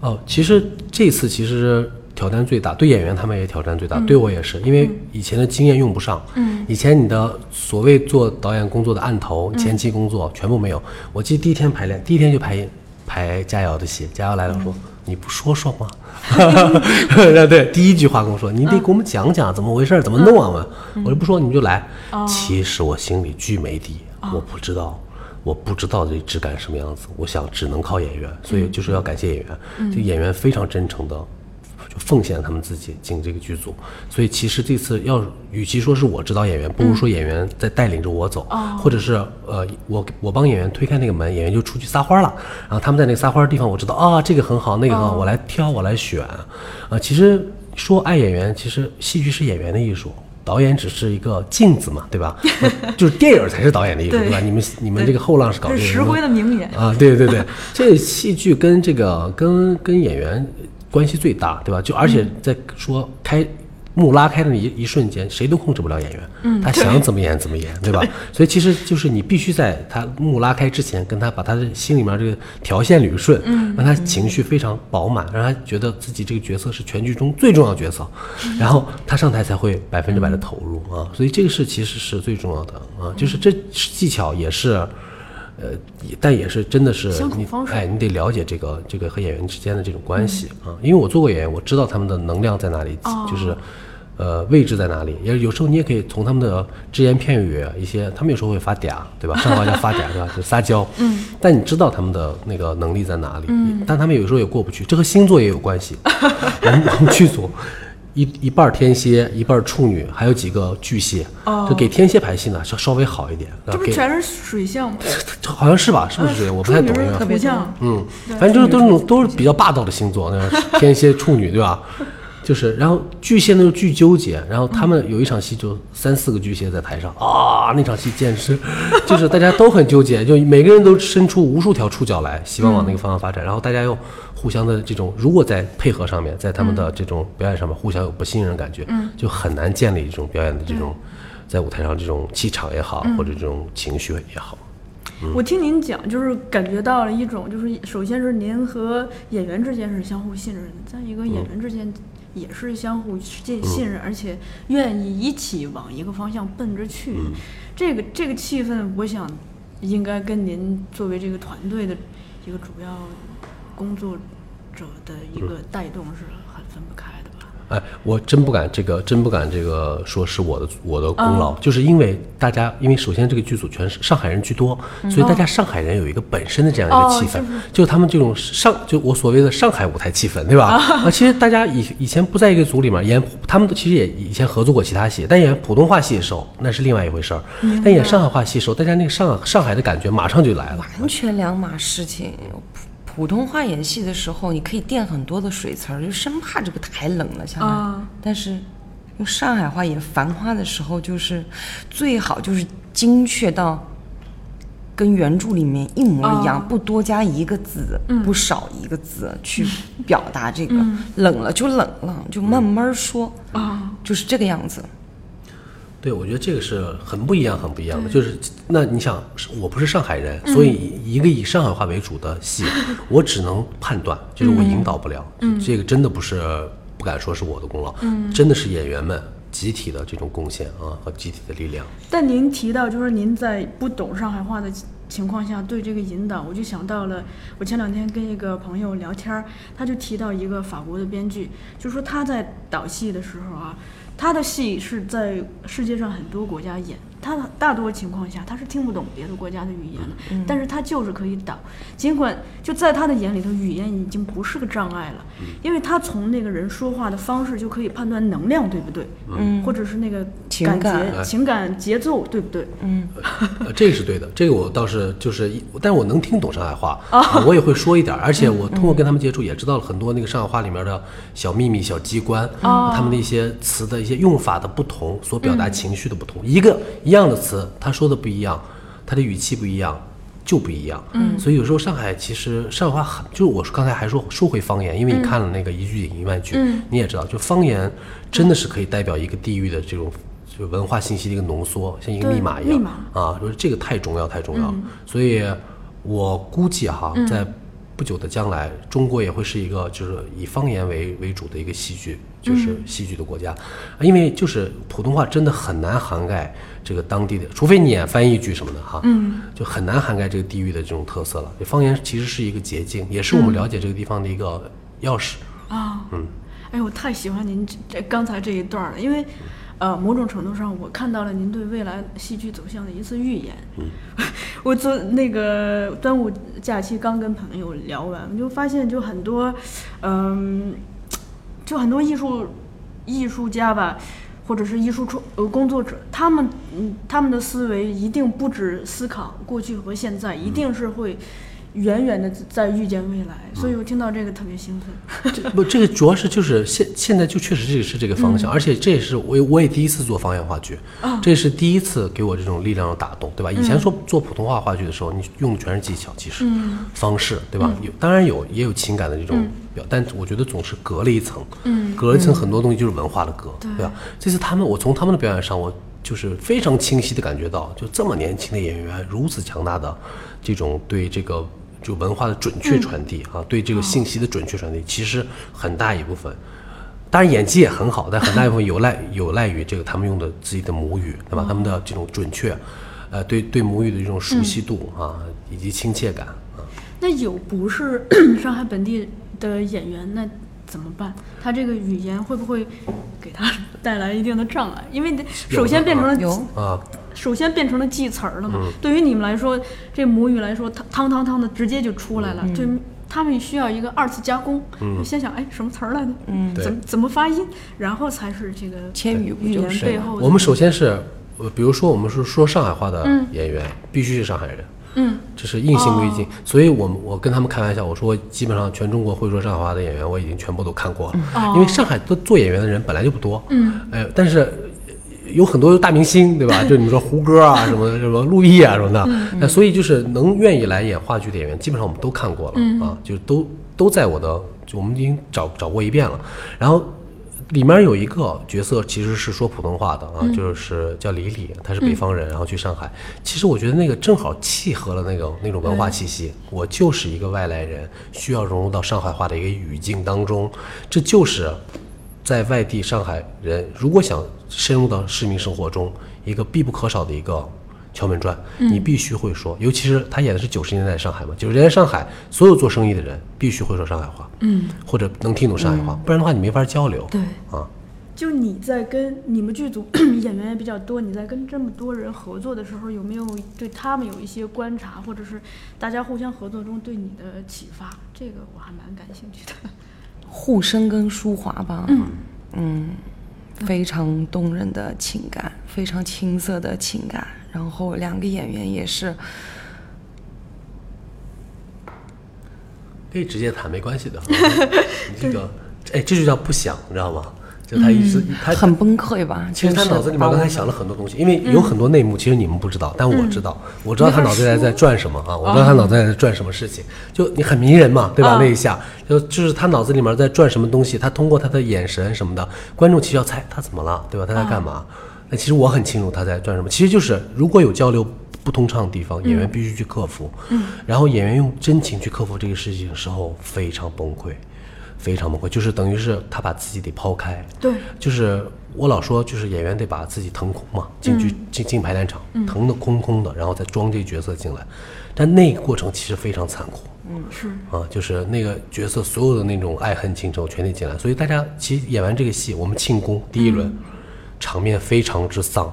Speaker 4: 哦，其实这次其实挑战最大，对演员他们也挑战最大，对我也是，因为以前的经验用不上。嗯，以前你的所谓做导演工作的案头、前期工作全部没有。我记得第一天排练，第一天就排排佳瑶的戏，佳瑶来了说：“你不说说吗？”对，第一句话跟我说：“你得给我们讲讲怎么回事，怎么弄啊嘛。”我就：“不说你们就来。”其实我心里巨没底，我不知道。我不知道这质感什么样子，我想只能靠演员，所以就是要感谢演员，这演员非常真诚的就奉献他们自己进这个剧组，所以其实这次要与其说是我指导演员，不如说演员在带领着我走，或者是呃我我帮演员推开那个门，演员就出去撒欢了，然后他们在那个撒欢的地方，我知道啊这个很好，那个很好，我来挑，我来选，啊，其实说爱演员，其实戏剧是演员的艺术。导演只是一个镜子嘛，对吧？就是电影才是导演的艺术，
Speaker 2: 对
Speaker 4: 对吧？你们你们这个后浪是搞
Speaker 2: 这
Speaker 4: 这个
Speaker 2: 石灰的名言。
Speaker 4: 啊，对对对，这戏剧跟这个跟跟演员关系最大，对吧？就而且在说开幕拉开的一一瞬间，谁都控制不了演员，嗯，他想怎么演怎么演，对吧？所以其实就是你必须在他幕拉开之前，跟他把他的心里面这个条线捋顺，嗯，让他情绪非常饱满，让他觉得自己这个角色是全剧中最重要的角色，然后他上台才会百分之百的投入啊。所以这个是其实是最重要的啊，就是这技巧也是。呃，但也是真的是你
Speaker 2: 相处方式
Speaker 4: 哎，你得了解这个这个和演员之间的这种关系、啊，因为我做过演员，我知道他们的能量在哪里，就是呃位置在哪里。也有时候你也可以从他们的只言片语一些，他们有时候会发嗲，对吧？上海话叫发嗲，对吧？就撒娇。嗯。但你知道他们的那个能力在哪里？嗯。但他们有时候也过不去，这和星座也有关系。我们我们剧组。一一半天蝎，一半儿处女，还有几个巨蟹，就给天蝎排戏呢，稍稍微好一点。
Speaker 2: 这不
Speaker 4: 给
Speaker 2: 全是水象吗？
Speaker 4: 好像是吧？是不是这样？我不太懂
Speaker 2: 处女
Speaker 4: 因为
Speaker 2: 是土象，
Speaker 4: 嗯，反正就是都是那种都是比较霸道的星座，那个天蝎、处女，对吧？就是，然后巨蟹呢又巨纠结，然后他们有一场戏就三四个巨蟹在台上啊，那场戏简直 就是大家都很纠结，就每个人都伸出无数条触角来，希望往那个方向发展，然后大家又互相的这种，如果在配合上面，在他们的这种表演上面互相有不信任感觉，就很难建立这种表演的这种在舞台上这种气场也好，或者这种情绪也好。
Speaker 2: 我听您讲，就是感觉到了一种，就是首先是您和演员之间是相互信任的，再一个演员之间也是相互信信任，而且愿意一起往一个方向奔着去。这个这个气氛，我想应该跟您作为这个团队的一个主要工作者的一个带动是？
Speaker 4: 哎，我真不敢这个，真不敢这个说是我的我的功劳，就是因为大家，因为首先这个剧组全是上海人居多，所以大家上海人有一个本身的这样一个气氛，就他们这种上就我所谓的上海舞台气氛，对吧？啊，其实大家以以前不在一个组里面演，他们其实也以前合作过其他戏，但演普通话戏的时候那是另外一回事儿，但演上海话戏的时候，大家那个上上海的感觉马上就来了，
Speaker 3: 完全两码事情。普通话演戏的时候，你可以垫很多的水词儿，就生怕这个台冷了下来。但是用上海话演《繁花》的时候，就是最好就是精确到跟原著里面一模一样，不多加一个字，不少一个字去表达这个。冷了就冷了，就慢慢说，就是这个样子。
Speaker 4: 对，我觉得这个是很不一样，很不一样的。就是那你想，我不是上海人，所以一个以上海话为主的戏，我只能判断，就是我引导不了。这个真的不是不敢说是我的功劳，真的是演员们集体的这种贡献啊和集体的力量。
Speaker 2: 但您提到，就是您在不懂上海话的情况下对这个引导，我就想到了，我前两天跟一个朋友聊天，他就提到一个法国的编剧，就说他在导戏的时候啊。他的戏是在世界上很多国家演，他大多情况下他是听不懂别的国家的语言的，但是他就是可以导，尽管就在他的眼里头，语言已经不是个障碍了，因为他从那个人说话的方式就可以判断能量对不对，嗯，或者是那个感觉、情感。节奏对不对，
Speaker 3: 嗯，
Speaker 4: 这个是对的，这个我倒是就是，但是我能听懂上海话，我也会说一点，而且我通过跟他们接触也知道了很多那个上海话里面的小秘密、小机关，他们的一些词的。一些用法的不同，所表达情绪的不同，一个一样的词，他说的不一样，他的语气不一样，就不一样。嗯，所以有时候上海其实上海话很，就是我刚才还说说回方言，因为你看了那个一句顶一万句，嗯你也知道，就方言真的是可以代表一个地域的这种就文化信息的一个浓缩，像一个密码一样啊，就是这个太重要太重要。所以我估计哈，在不久的将来，中国也会是一个就是以方言为为主的一个戏剧。就是戏剧的国家，因为就是普通话真的很难涵盖这个当地的，除非你演翻译剧什么的哈，嗯，就很难涵盖这个地域的这种特色了。方言其实是一个捷径，也是我们了解这个地方的一个钥匙
Speaker 2: 啊。嗯，哎，我太喜欢您这刚才这一段了，因为呃，某种程度上我看到了您对未来戏剧走向的一次预言。嗯，我昨那个端午假期刚跟朋友聊完，我就发现就很多，嗯。就很多艺术艺术家吧，或者是艺术创呃工作者，他们嗯他们的思维一定不止思考过去和现在，一定是会。远远的在预见未来，所以我听到这个特别兴奋。
Speaker 4: 这不，这个主要是就是现现在就确实这个是这个方向，而且这也是我我也第一次做方言话剧，这是第一次给我这种力量的打动，对吧？以前说做普通话话剧的时候，你用的全是技巧，其实方式，对吧？有当然有也有情感的这种表，但我觉得总是隔了一层，隔了一层很多东西就是文化的隔，对吧？这次他们，我从他们的表演上，我就是非常清晰的感觉到，就这么年轻的演员，如此强大的这种对这个。就文化的准确传递啊，对这个信息的准确传递，其实很大一部分，当然演技也很好，但很大一部分有赖 有赖于这个他们用的自己的母语，对吧？他们的这种准确，呃，对对母语的这种熟悉度啊，以及亲切感啊。
Speaker 2: 那有不是上海本地的演员，那怎么办？他这个语言会不会给他 带来一定的障碍？因为首先变成了
Speaker 3: 有
Speaker 2: 啊。首先变成了记词儿了嘛？对于你们来说，这母语来说，汤汤汤的直接就出来了。对，他们需要一个二次加工。嗯，先想，哎，什么词儿来着？嗯，怎怎么发音？然后才是这个
Speaker 3: 千语
Speaker 2: 语言背后。
Speaker 4: 我们首先是，呃，比如说我们是说上海话的演员，必须是上海人。
Speaker 2: 嗯，
Speaker 4: 这是硬性规定。所以我们我跟他们开玩笑，我说基本上全中国会说上海话的演员，我已经全部都看过了。因为上海做做演员的人本来就不多。嗯，哎，但是。有很多大明星，对吧？就你们说胡歌啊，什么什么陆毅啊什么的，那所以就是能愿意来演话剧的演员，基本上我们都看过了啊，就都都在我的，就我们已经找找过一遍了。然后里面有一个角色其实是说普通话的啊，就是叫李李，他是北方人，然后去上海。其实我觉得那个正好契合了那个那种文化气息。我就是一个外来人，需要融入到上海话的一个语境当中，这就是在外地上海人如果想深入到市民生活中一个必不可少的一个敲门砖，你必须会说。尤其是他演的是九十年代上海嘛，九十年代上海所有做生意的人必须会说上海话，嗯，或者能听懂上海话，不然的话你没法交流。
Speaker 2: 对
Speaker 4: 啊，
Speaker 2: 就你在跟你们剧组 演员也比较多，你在跟这么多人合作的时候，有没有对他们有一些观察，或者是大家互相合作中对你的启发？这个我还蛮感兴趣的。
Speaker 3: 互生跟舒华吧，嗯非常动人的情感，非常青涩的情感，然后两个演员也是，
Speaker 4: 可以直接谈没关系的。你这个，哎，这就叫不想，你知道吗？就他一直他
Speaker 3: 很崩溃吧？
Speaker 4: 其实他脑子里面刚才想了很多东西，因为有很多内幕，其实你们不知道，但我知道，我知道他脑子里在转什么啊，我知道他脑子里在转什么事情，就你很迷人嘛，对吧？那一下就就是他脑子里面在转什么东西，他通过他的眼神什么的，观众其实要猜他怎么了，对吧？他在干嘛？那其实我很清楚他在赚什么，其实就是如果有交流不通畅的地方，演员必须去克服，嗯，然后演员用真情去克服这个事情的时候，非常崩溃。非常崩溃，就是等于是他把自己得抛开，
Speaker 2: 对，
Speaker 4: 就是我老说，就是演员得把自己腾空嘛，进去进进排练场，腾的空空的，然后再装这个角色进来。但那个过程其实非常残酷，
Speaker 2: 嗯，是。
Speaker 4: 啊，就是那个角色所有的那种爱恨情仇全得进来。所以大家其实演完这个戏，我们庆功第一轮，场面非常之丧，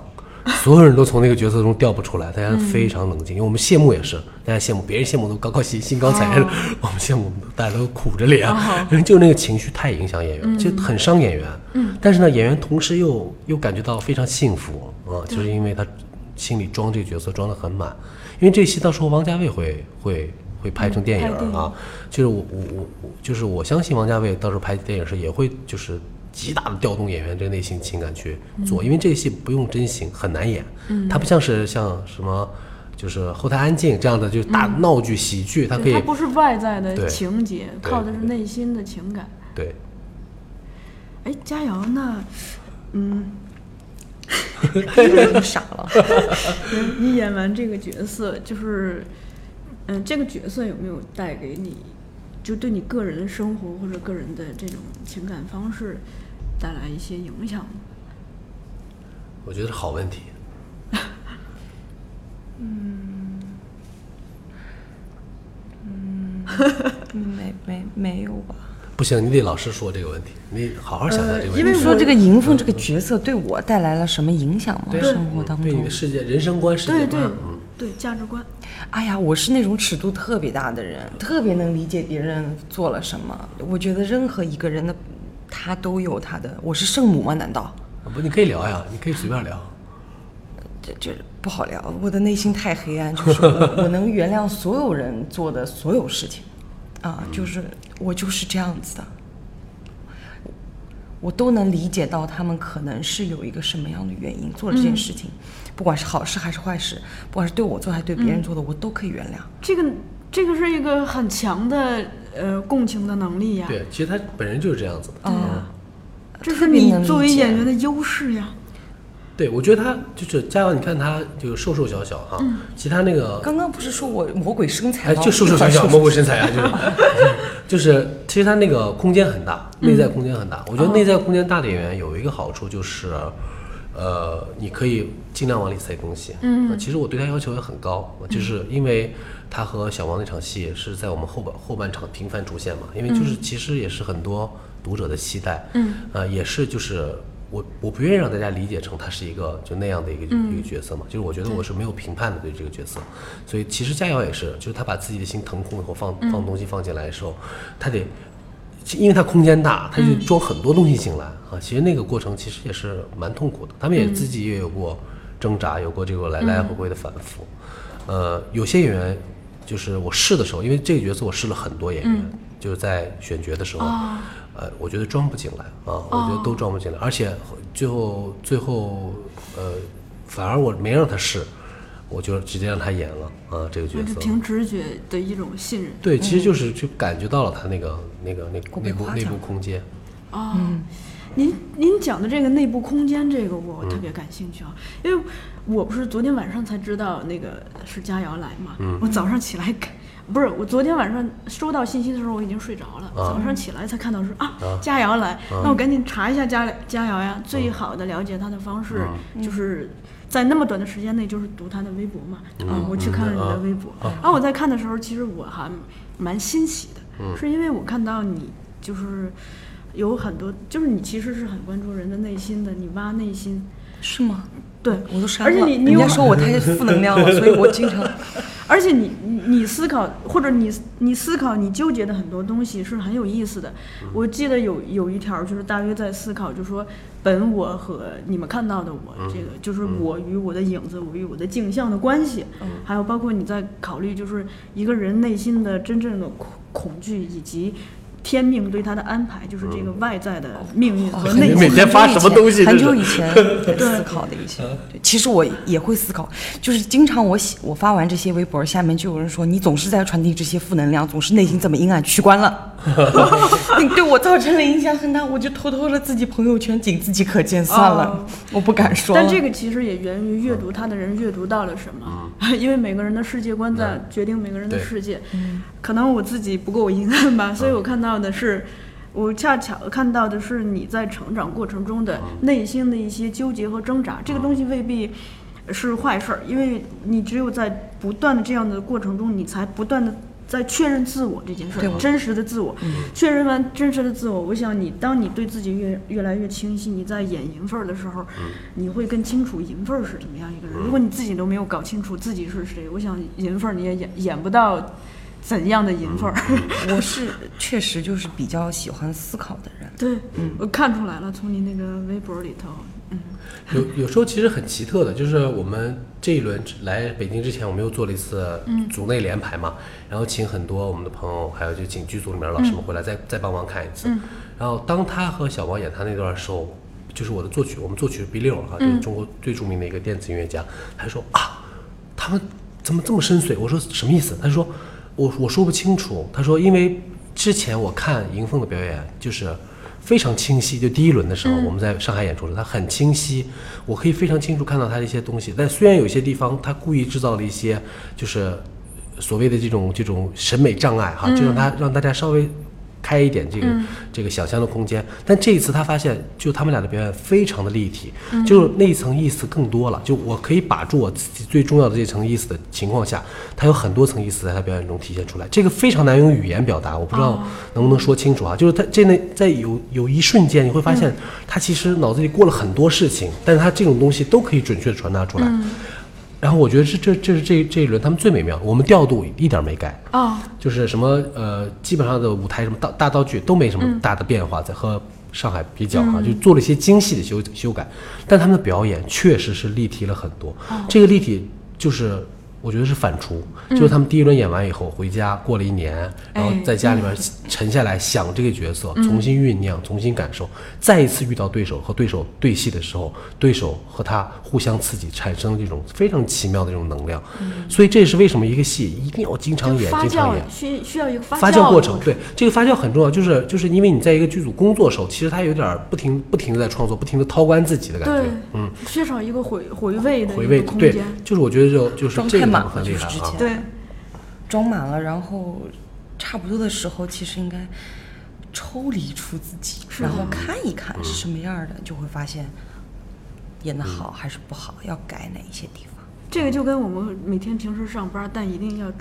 Speaker 4: 所有人都从那个角色中调不出来，大家非常冷静。因为我们谢幕也是，大家谢幕，别人谢幕都高高兴兴高采烈的，我们谢幕大家都苦着脸，因为就那个情绪太影响演员，就很伤演员。嗯，但是呢，演员同时又又感觉到非常幸福啊，就是因为他心里装这个角色装得很满。因为这戏到时候王家卫会会会拍成电影
Speaker 2: 拍电影。
Speaker 4: 啊，就是我我我我就是我相信王家卫到时候拍电影时也会就是极大的调动演员这个内心情感去做，因为这个戏不用真情很难演，嗯，它不像是像什么就是后台安静这样的就是大闹剧喜剧，它可以
Speaker 2: 对它不是外在的情节，靠的是内心的情感。
Speaker 4: 对。
Speaker 2: 哎，佳瑶，那嗯，
Speaker 3: 人傻了。
Speaker 2: 你演完这个角色，就是嗯，这个角色有没有带给你，就对你个人的生活或者个人的这种情感方式带来一些影响吗？
Speaker 4: 我觉得是好问题。
Speaker 3: 没没没有吧？
Speaker 4: 不行，你得老实说这个问题，你好好想想这个问题。
Speaker 2: 因为
Speaker 3: 你说这个迎凤这个角色对我带来了什么影响吗？
Speaker 4: 对
Speaker 3: 生活当中
Speaker 4: 对你的，世界、人生观、世界
Speaker 2: 对对
Speaker 4: 观，嗯，
Speaker 2: 对，价值观。
Speaker 3: 哎呀，我是那种尺度特别大的人，特别能理解别人做了什么。我觉得任何一个人的，他都有他的。我是圣母吗？难道？
Speaker 4: 不，你可以聊呀，你可以随便聊。
Speaker 3: 这这不好聊，我的内心太黑暗，就是我我能原谅所有人做的所有事情，啊，就是我就是这样子的，我都能理解到他们可能是有一个什么样的原因做了这件事情，不管是好事还是坏事，不管是对我做还是对别人做的，我都可以原谅。
Speaker 2: 这个这个是一个很强的呃共情的能力呀，
Speaker 4: 对，其实他本人就是这样子的。
Speaker 3: 啊，
Speaker 2: 这是你作为演员的优势呀。
Speaker 4: 对，我觉得他就是佳瑶，你看他就瘦瘦小小哈，其他那个
Speaker 3: 刚刚不是说我魔鬼身材
Speaker 4: 哎，就瘦瘦小小，魔鬼身材啊，就是。就是，其实他那个空间很大，内在空间很大。我觉得内在空间大的演员有一个好处就是，呃，你可以尽量往里塞东西。嗯，其实我对他要求也很高，就是因为他和小王那场戏是在我们后半后半场频繁出现嘛，因为就是其实也是很多读者的期待。嗯，呃，也是就是。我我不愿意让大家理解成他是一个就那样的一个、一个角色嘛，就是我觉得我是没有评判的对这个角色，所以其实佳瑶也是，就是他把自己的心腾空以后放放东西放进来的时候，他得，因为他空间大，他就装很多东西进来啊。其实那个过程其实也是蛮痛苦的，他们也自己也有过挣扎，有过这个来来回回的反复。呃，有些演员就是我试的时候，因为这个角色我试了很多演员，就是在选角的时候，呃，我觉得装不进来啊，我觉得都装不进来，而且最后最后呃，反而我没让他试，我就直接让他演了啊这个角
Speaker 2: 就
Speaker 4: 色。
Speaker 2: 凭直觉的一种信任。
Speaker 4: 对，其实就是就感觉到了他那个那个那
Speaker 3: 我被
Speaker 4: 内部内部空间。
Speaker 2: 哦，您您讲的这个内部空间，这个我特别感兴趣啊，因为我不是昨天晚上才知道那个是佳瑶来嘛，我早上起来，不是我昨天晚上收到信息的时候我已经睡着了，早上起来才看到说啊佳瑶来，那我赶紧查一下佳佳瑶呀，最好的了解她的方式就是。在那么短的时间内，就是读她的微博嘛，啊，我去看了你的微博，然后我在看的时候，其实我还蛮欣喜的，是因为我看到你就是有很多，就是你其实是很关注人的内心的，你挖内心，
Speaker 3: 是吗？
Speaker 2: 对，
Speaker 3: 我都删了。
Speaker 2: 而且你你有
Speaker 3: 人家说我太负能量了，所以我经常。
Speaker 2: 而且你你你思考，或者你你思考，你纠结的很多东西是很有意思的。我记得有有一条就是大约在思考，就是说本我和你们看到的我，这个就是我与我的影子，我与我的镜像的关系，还有包括你在考虑，就是一个人内心的真正的恐恐惧以及。天命对他的安排，就是这个外在的命运和内心。
Speaker 4: 你每天发什么东西？
Speaker 3: 很久以前 在思考的一些，对，其实我也会思考，就是经常我写我发完这些微博，下面就有人说你总是在传递这些负能量，总是内心这么阴暗，取关了。你对我造成了影响很大，我就偷偷的自己朋友圈仅自己可见算了，我不敢说。
Speaker 2: 但这个其实也源于阅读他的人阅读到了什么，因为每个人的世界观在决定每个人的世界。可能我自己不够阴暗吧，所以我看到的是，我恰巧看到的是你在成长过程中的内心的一些纠结和挣扎。这个东西未必是坏事儿，因为你只有在不断的这样的过程中，你才不断的。在确认自我这件事，真实的自我，确认完真实的自我，我想你，当你对自己越越来越清晰，你在演银凤的时候，你会更清楚银凤是怎么样一个人。如果你自己都没有搞清楚自己是谁，我想银凤你也演演不到怎样的银凤。
Speaker 3: 我是确实就是比较喜欢思考的人。
Speaker 2: 对，我看出来了，从你那个微博里头。
Speaker 4: 嗯有有时候其实很奇特的，就是我们这一轮来北京之前，我们又做了一次组内联排嘛，然后请很多我们的朋友，还有就请剧组里面的老师们回来再再帮忙看一次。然后当他和小王演他那段的时候，就是我的作曲，我们作曲是 B 六哈，就是中国最著名的一个电子音乐家，他说啊，他们怎么这么深邃？我说什么意思？他说我我说不清楚。他说因为之前我看迎凤的表演就是。非常清晰，就第一轮的时候，我们在上海演出的时候，他很清晰，我可以非常清楚看到他的一些东西。但虽然有些地方他故意制造了一些，就是所谓的这种这种审美障碍哈，就让他让大家稍微。开一点这个这个想象的空间，但这一次他发现，就他们俩的表演非常的立体，就那一层意思更多了。就我可以把住我自己最重要的这层意思的情况下，他有很多层意思在他表演中体现出来，这个非常难用语言表达。我不知道能不能说清楚啊？就是他这那在有有一瞬间，你会发现他其实脑子里过了很多事情，但是他这种东西都可以准确的传达出来。然后我觉得是这这是这这一轮他们最美妙，我们调度一点没改
Speaker 2: 啊，
Speaker 4: 就是什么呃，基本上的舞台什么大大道具都没什么大的变化，在和上海比较哈，就做了一些精细的修修改，但他们的表演确实是立体了很多，这个立体就是。我觉得是反刍，就是他们第一轮演完以后回家，过了一年，然后在家里边沉下来想这个角色，重新酝酿，重新感受，再一次遇到对手和对手对戏的时候，对手和他互相刺激，产生这种非常奇妙的这种能量。所以这也是为什么一个戏一定要经常演，经常演，
Speaker 2: 需需要一个
Speaker 4: 发酵过程。对，这个发酵很重要，就是就是因为你在一个剧组工作的时候，其实他有点不停不停的在创作，不停的掏关自己的感觉。嗯，
Speaker 2: 缺少一个回回味的
Speaker 4: 回味
Speaker 2: 空间。
Speaker 4: 就是我觉得就就是这个。
Speaker 3: 满了就是之前，
Speaker 2: 对，
Speaker 3: 装满了，然后差不多的时候，其实应该抽离出自己，然后看一看是什么样的，就会发现演的好还是不好，要改哪一些地方。
Speaker 2: 这个就跟我们每天平时上班，但一定要。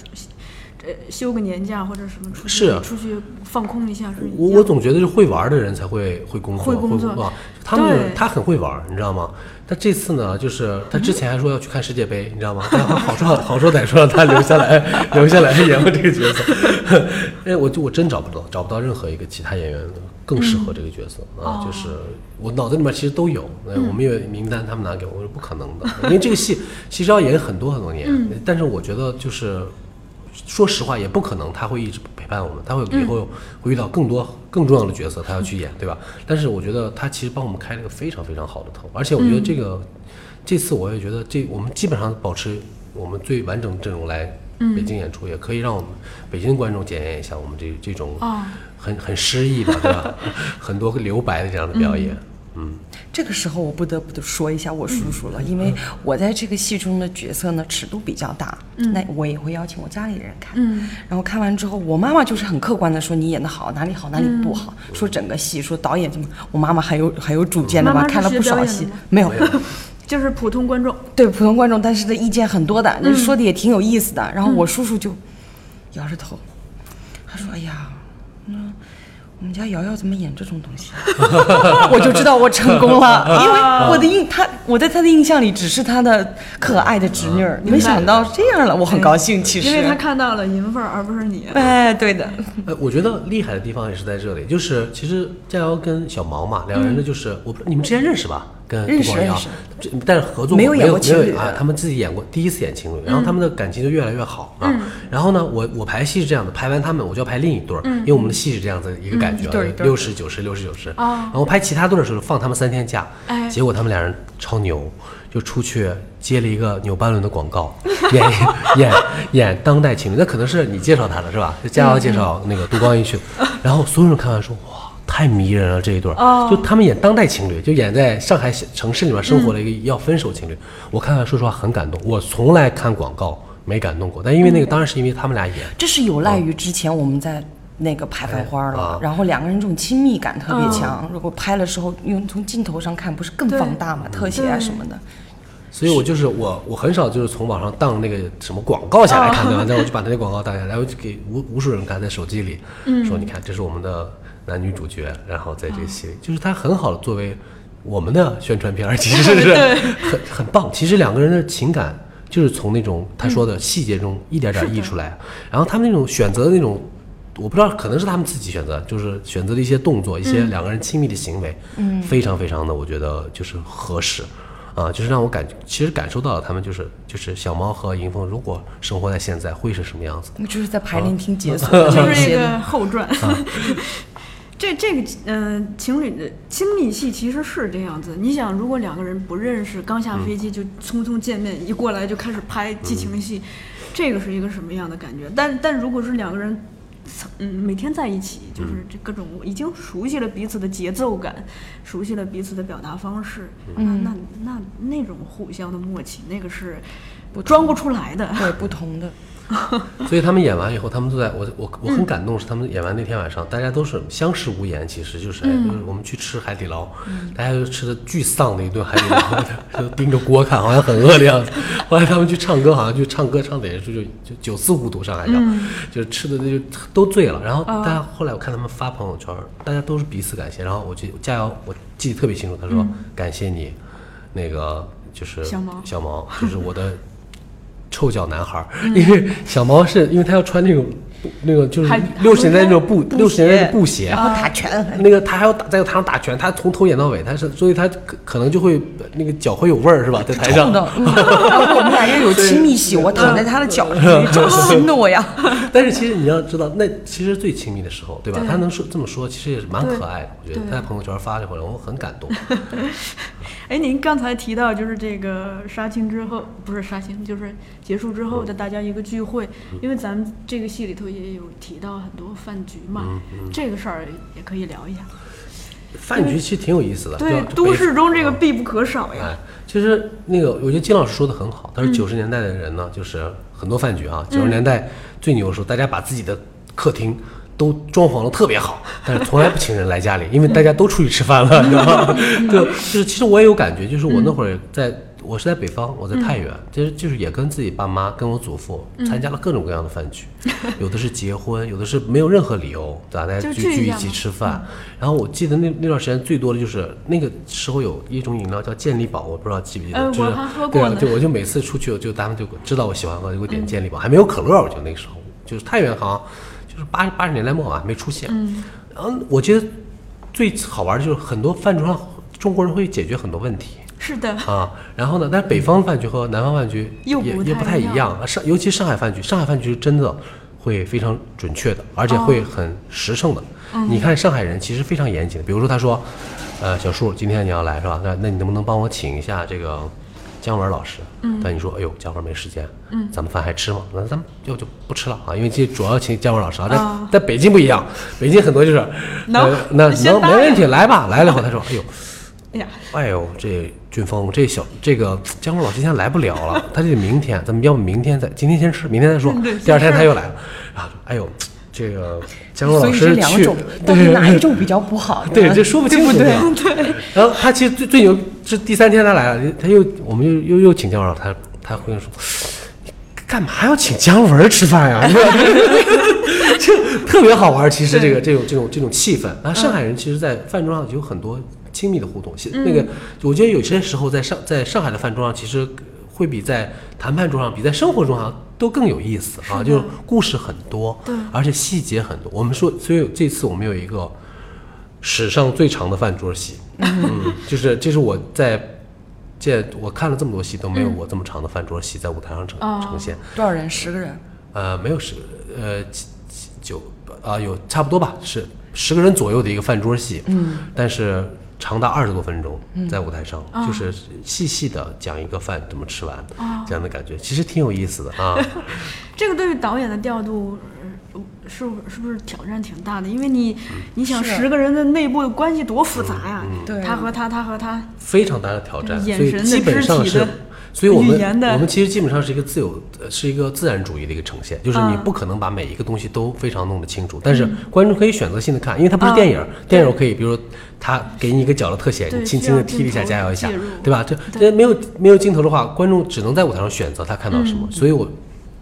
Speaker 2: 呃，休个年假或者什么出去出去放空一下是。
Speaker 4: 我我总觉得是会玩的人才会会工作，
Speaker 2: 会工
Speaker 4: 作。他们他很会玩，你知道吗？他这次呢，就是他之前还说要去看世界杯，你知道吗？好说好说歹说让他留下来，留下来演我这个角色。哎，我就我真找不到找不到任何一个其他演员更适合这个角色啊！就是我脑子里面其实都有，我们有名单，他们拿给我，我说不可能的，因为这个戏其实要演很多很多年。但是我觉得就是。说实话，也不可能他会一直陪伴我们，他会以后会遇到更多更重要的角色，他要去演，对吧？但是我觉得他其实帮我们开了一个非常非常好的头，而且我觉得这个这次我也觉得这我们基本上保持我们最完整的阵容来北京演出，也可以让我们北京观众检验一下我们这这种
Speaker 2: 哦
Speaker 4: 很很诗意的，对吧？很多留白的这样的表演。嗯，
Speaker 3: 这个时候我不得不得说一下我叔叔了，因为我在这个戏中的角色呢尺度比较大，那我也会邀请我家里人看，
Speaker 2: 嗯。
Speaker 3: 然后看完之后，我妈妈就是很客观的说你演的好，哪里好哪里不好，说整个戏，说导演怎么，我妈妈很有很有主见的吧，
Speaker 2: 妈妈是
Speaker 3: 看了不少戏，没有，
Speaker 2: 就是普通观众，
Speaker 3: 对普通观众，但是的意见很多的，说的也挺有意思的。然后我叔叔就摇着头，他说：“哎呀，嗯，我们家瑶瑶怎么演这种东西？” 我就知道我成功了，因为我的印他我在他的印象里只是他的可爱的侄女儿，没想到这样了，我很高兴。其实，
Speaker 2: 因为他看到了银凤，而不是你。
Speaker 3: 哎，对的，
Speaker 4: 呃，我觉得厉害的地方也是在这里，就是其实佳瑶跟小毛嘛，两人的就是、我不你们之前认识吧？跟杜宝瑶
Speaker 3: 认识。
Speaker 4: 这但是合作
Speaker 3: 没有演
Speaker 4: 过没有没有啊，他们自己演过第一次演情侣，然后他们的感情就越来越好啊。然后呢，我我排戏是这样的，排完他们我就要排另一对儿，因为我们的戏是这样子一个感觉六十九十六十九十。
Speaker 2: 哦。
Speaker 4: 然后拍其他对儿的时候放他们三天假，
Speaker 2: 哎。
Speaker 4: 结果他们俩人超牛，就出去接了一个纽巴伦的广告，演演演当代情侣，那可能是你介绍他的是吧？就佳瑶介绍那个杜光一去，然后所有人看完说哇。太迷人了这一对儿，
Speaker 2: 哦
Speaker 4: 就他们演当代情侣，就演在上海城市里面生活的一个要分手情侣。我看完说实话很感动，我从来看广告没感动过，但因为那个当然是因为他们俩演，
Speaker 3: 这是有赖于之前我们在。那个拍繁花了，
Speaker 4: 哎啊
Speaker 3: 然后两个人这种亲密感特别强。如果拍的时候用从镜头上看，不是更放大吗？特写啊什么的。
Speaker 4: 所以我就是我，我很少就是从网上当那个什么广告下来看，对吧？然后我就把那些广告当下来，然后就给无无数人看，在手机里说，你看这是我们的男女主角，然后在这个戏里，就是他很好的作为我们的宣传片儿，其实是很很棒。其实两个人的情感就是从那种他说的细节中一点点溢出来，然后他们那种选择的那种。我不知道，可能是他们自己选择，就是选择的一些动作，一些两个人亲密的行为，嗯，非常非常的，我觉得就是合适，啊，就是让我感其实感受到了他们就是就是小猫和迎风，如果生活在现在会是什么样子？
Speaker 3: 那就是在排练厅解锁
Speaker 2: 就是一个后传。这这个嗯、呃情侣的亲密戏其实是这样子。你想，如果两个人不认识，刚下飞机就匆匆见面，一过来就开始拍激情戏，这个是一个什么样的感觉？但但如果是两个人。嗯，每天在一起，就是这各种已经熟悉了彼此的节奏感，熟悉了彼此的表达方式，
Speaker 3: 嗯
Speaker 2: 那那那那种互相的默契，那个是装不出来的。
Speaker 3: 对不同的。
Speaker 4: 所以他们演完以后，他们都在我我我很感动，是他们演完那天晚上，大家都是相视无言，其实就是哎，就是我们去吃海底捞，大家就吃的巨丧的一顿海底捞，就盯着锅看，好像很饿的样子。后来他们去唱歌，好像去唱歌唱的也是就就酒肆糊涂，上海叫，就是吃的那就都醉了。然后大家后来我看他们发朋友圈，大家都是彼此感谢。然后我就加油，我记得特别清楚，他说感谢你，那个就是
Speaker 2: 小毛
Speaker 4: 小毛就是我的臭脚男孩，因为小毛是因为他要穿那种那个就是六十年代那种布
Speaker 3: 布
Speaker 4: 六十年代的布鞋，
Speaker 3: 然后打拳，
Speaker 4: 那个他还要打在台上打拳，他从头演到尾，他是所以他可可能就会那个脚会有味儿是吧？在台上
Speaker 3: 我们俩又有亲密戏，我躺在他的脚上，真心的我呀。
Speaker 4: 但是其实你要知道，那其实最亲密的时候，对吧？他能说这么说，其实也是蛮可爱的。我觉得他在朋友圈发这回来，我很感动。
Speaker 2: 哎，您刚才提到就是这个杀青之后，不是杀青，就是结束之后的大家一个聚会，因为咱们这个戏里头也有提到很多饭局嘛，这个事儿也可以聊一下。
Speaker 4: 饭局其实挺有意思的，
Speaker 2: 对，都市中这个必不可少呀。
Speaker 4: 哎，其实那个，我觉得金老师说的很好。他
Speaker 2: 嗯
Speaker 4: 说九十年代的人呢，就是很多饭局啊，九十年代最牛的时候，大家把自己的客厅都装潢的特别好，但是从来不请人来家里，因为大家都出去吃饭了，你知道吗？就就是其实我也有感觉，就是我那会儿在。我是在北方，我在太原，其实就是也跟自己爸妈、跟我祖父参加了各种各样的饭局，有的是结婚，有的是没有任何理由，对吧？大家聚聚一起吃饭。然后我记得那那段时间最多的就是那个时候有一种饮料叫健力宝，我不知道记不记得，就是对啊，就我就每次出去就他们就知道我喜欢喝，就给我点健力宝，还没有可乐，我就那个时候就是太原好像就是八八十年代末吧，还没出现。嗯，然后我觉得最好玩的就是很多饭桌上中国人会解决很多问题。
Speaker 2: 是的，
Speaker 4: 啊，然后呢，但是北方饭局和南方饭局
Speaker 2: 又不太
Speaker 4: 也也不太
Speaker 2: 一样，
Speaker 4: 啊上尤其上海饭局，上海饭局是真的会非常准确的，而且会很实诚的。你看上海人其实非常严谨的，比如说他说，呃，小树今天你要来是吧？那那你能不能帮我请一下这个姜文老师，嗯，但你说，哎呦，姜文没时间，嗯，咱们饭还吃吗？那咱们就就不吃了啊，因为这主要请姜文老师啊，在在北京不一样，北京很多就是，
Speaker 2: 能
Speaker 4: 呃那能没问题，来吧，来了以后他说，哎呦。
Speaker 2: 哎呀，
Speaker 4: 哎呦，这俊峰，这小这个姜文老师今天来不了了，他得明天，咱们要不明天再，今天先吃，明天再说。第二天他又来了，啊，哎呦，这个姜文老师去
Speaker 3: 是两种，，到底哪一种比较不好？
Speaker 4: 对，
Speaker 3: 吧
Speaker 4: 这说不清楚对对。然后他其实最最牛这第三天他来了，他又我们又又又请姜文老师，他他回应说，干嘛要请姜文吃饭呀？就特别好玩。其实这个这种这种这种气氛啊，上海人其实，在饭桌上有很多亲密的互动。现那个我觉得有些时候在上在上海的饭桌上，其实会比在谈判桌上，比在生活中上都更有意思啊，就是故事很多，
Speaker 2: 对。
Speaker 4: 而且细节很多。我们说，所以这次我们有一个史上最长的饭桌戏，嗯，就是这是我在这我看了这么多戏都没有我这么长的饭桌戏在舞台上呈、
Speaker 2: 哦。
Speaker 4: 呈现，
Speaker 3: 多少人？十个人。
Speaker 4: 呃，没有十呃九啊、有差不多吧，是十个人左右的一个饭桌戏，嗯，但是长达二十多分钟在舞台上，就是细细的讲一个饭怎么吃完，这样的感觉，其实挺有意思的啊。
Speaker 2: 这个对于导演的调度，呃是是不是挑战挺大的？因为你你想十个人的内部的关系多复杂呀，
Speaker 3: 对
Speaker 2: 他和他，他和他，
Speaker 4: 非常大的挑战，
Speaker 2: 眼神的
Speaker 4: 所以基本上是
Speaker 2: 肢体的，
Speaker 4: 所以我们我们其实基本上是一个自由，呃是一个自然主义的一个呈现，就是你
Speaker 2: 嗯。
Speaker 4: 不可能把每一个东西都非常弄得清楚，但是观众可以选择性的看，因为它不是电影，电影我可以，比如他给你一个脚的特写，你轻轻的踢了一下，加油一下，对吧？这这没有没有镜头的话，观众只能在舞台上选择他看到什
Speaker 2: 嗯。
Speaker 4: 么，所以我。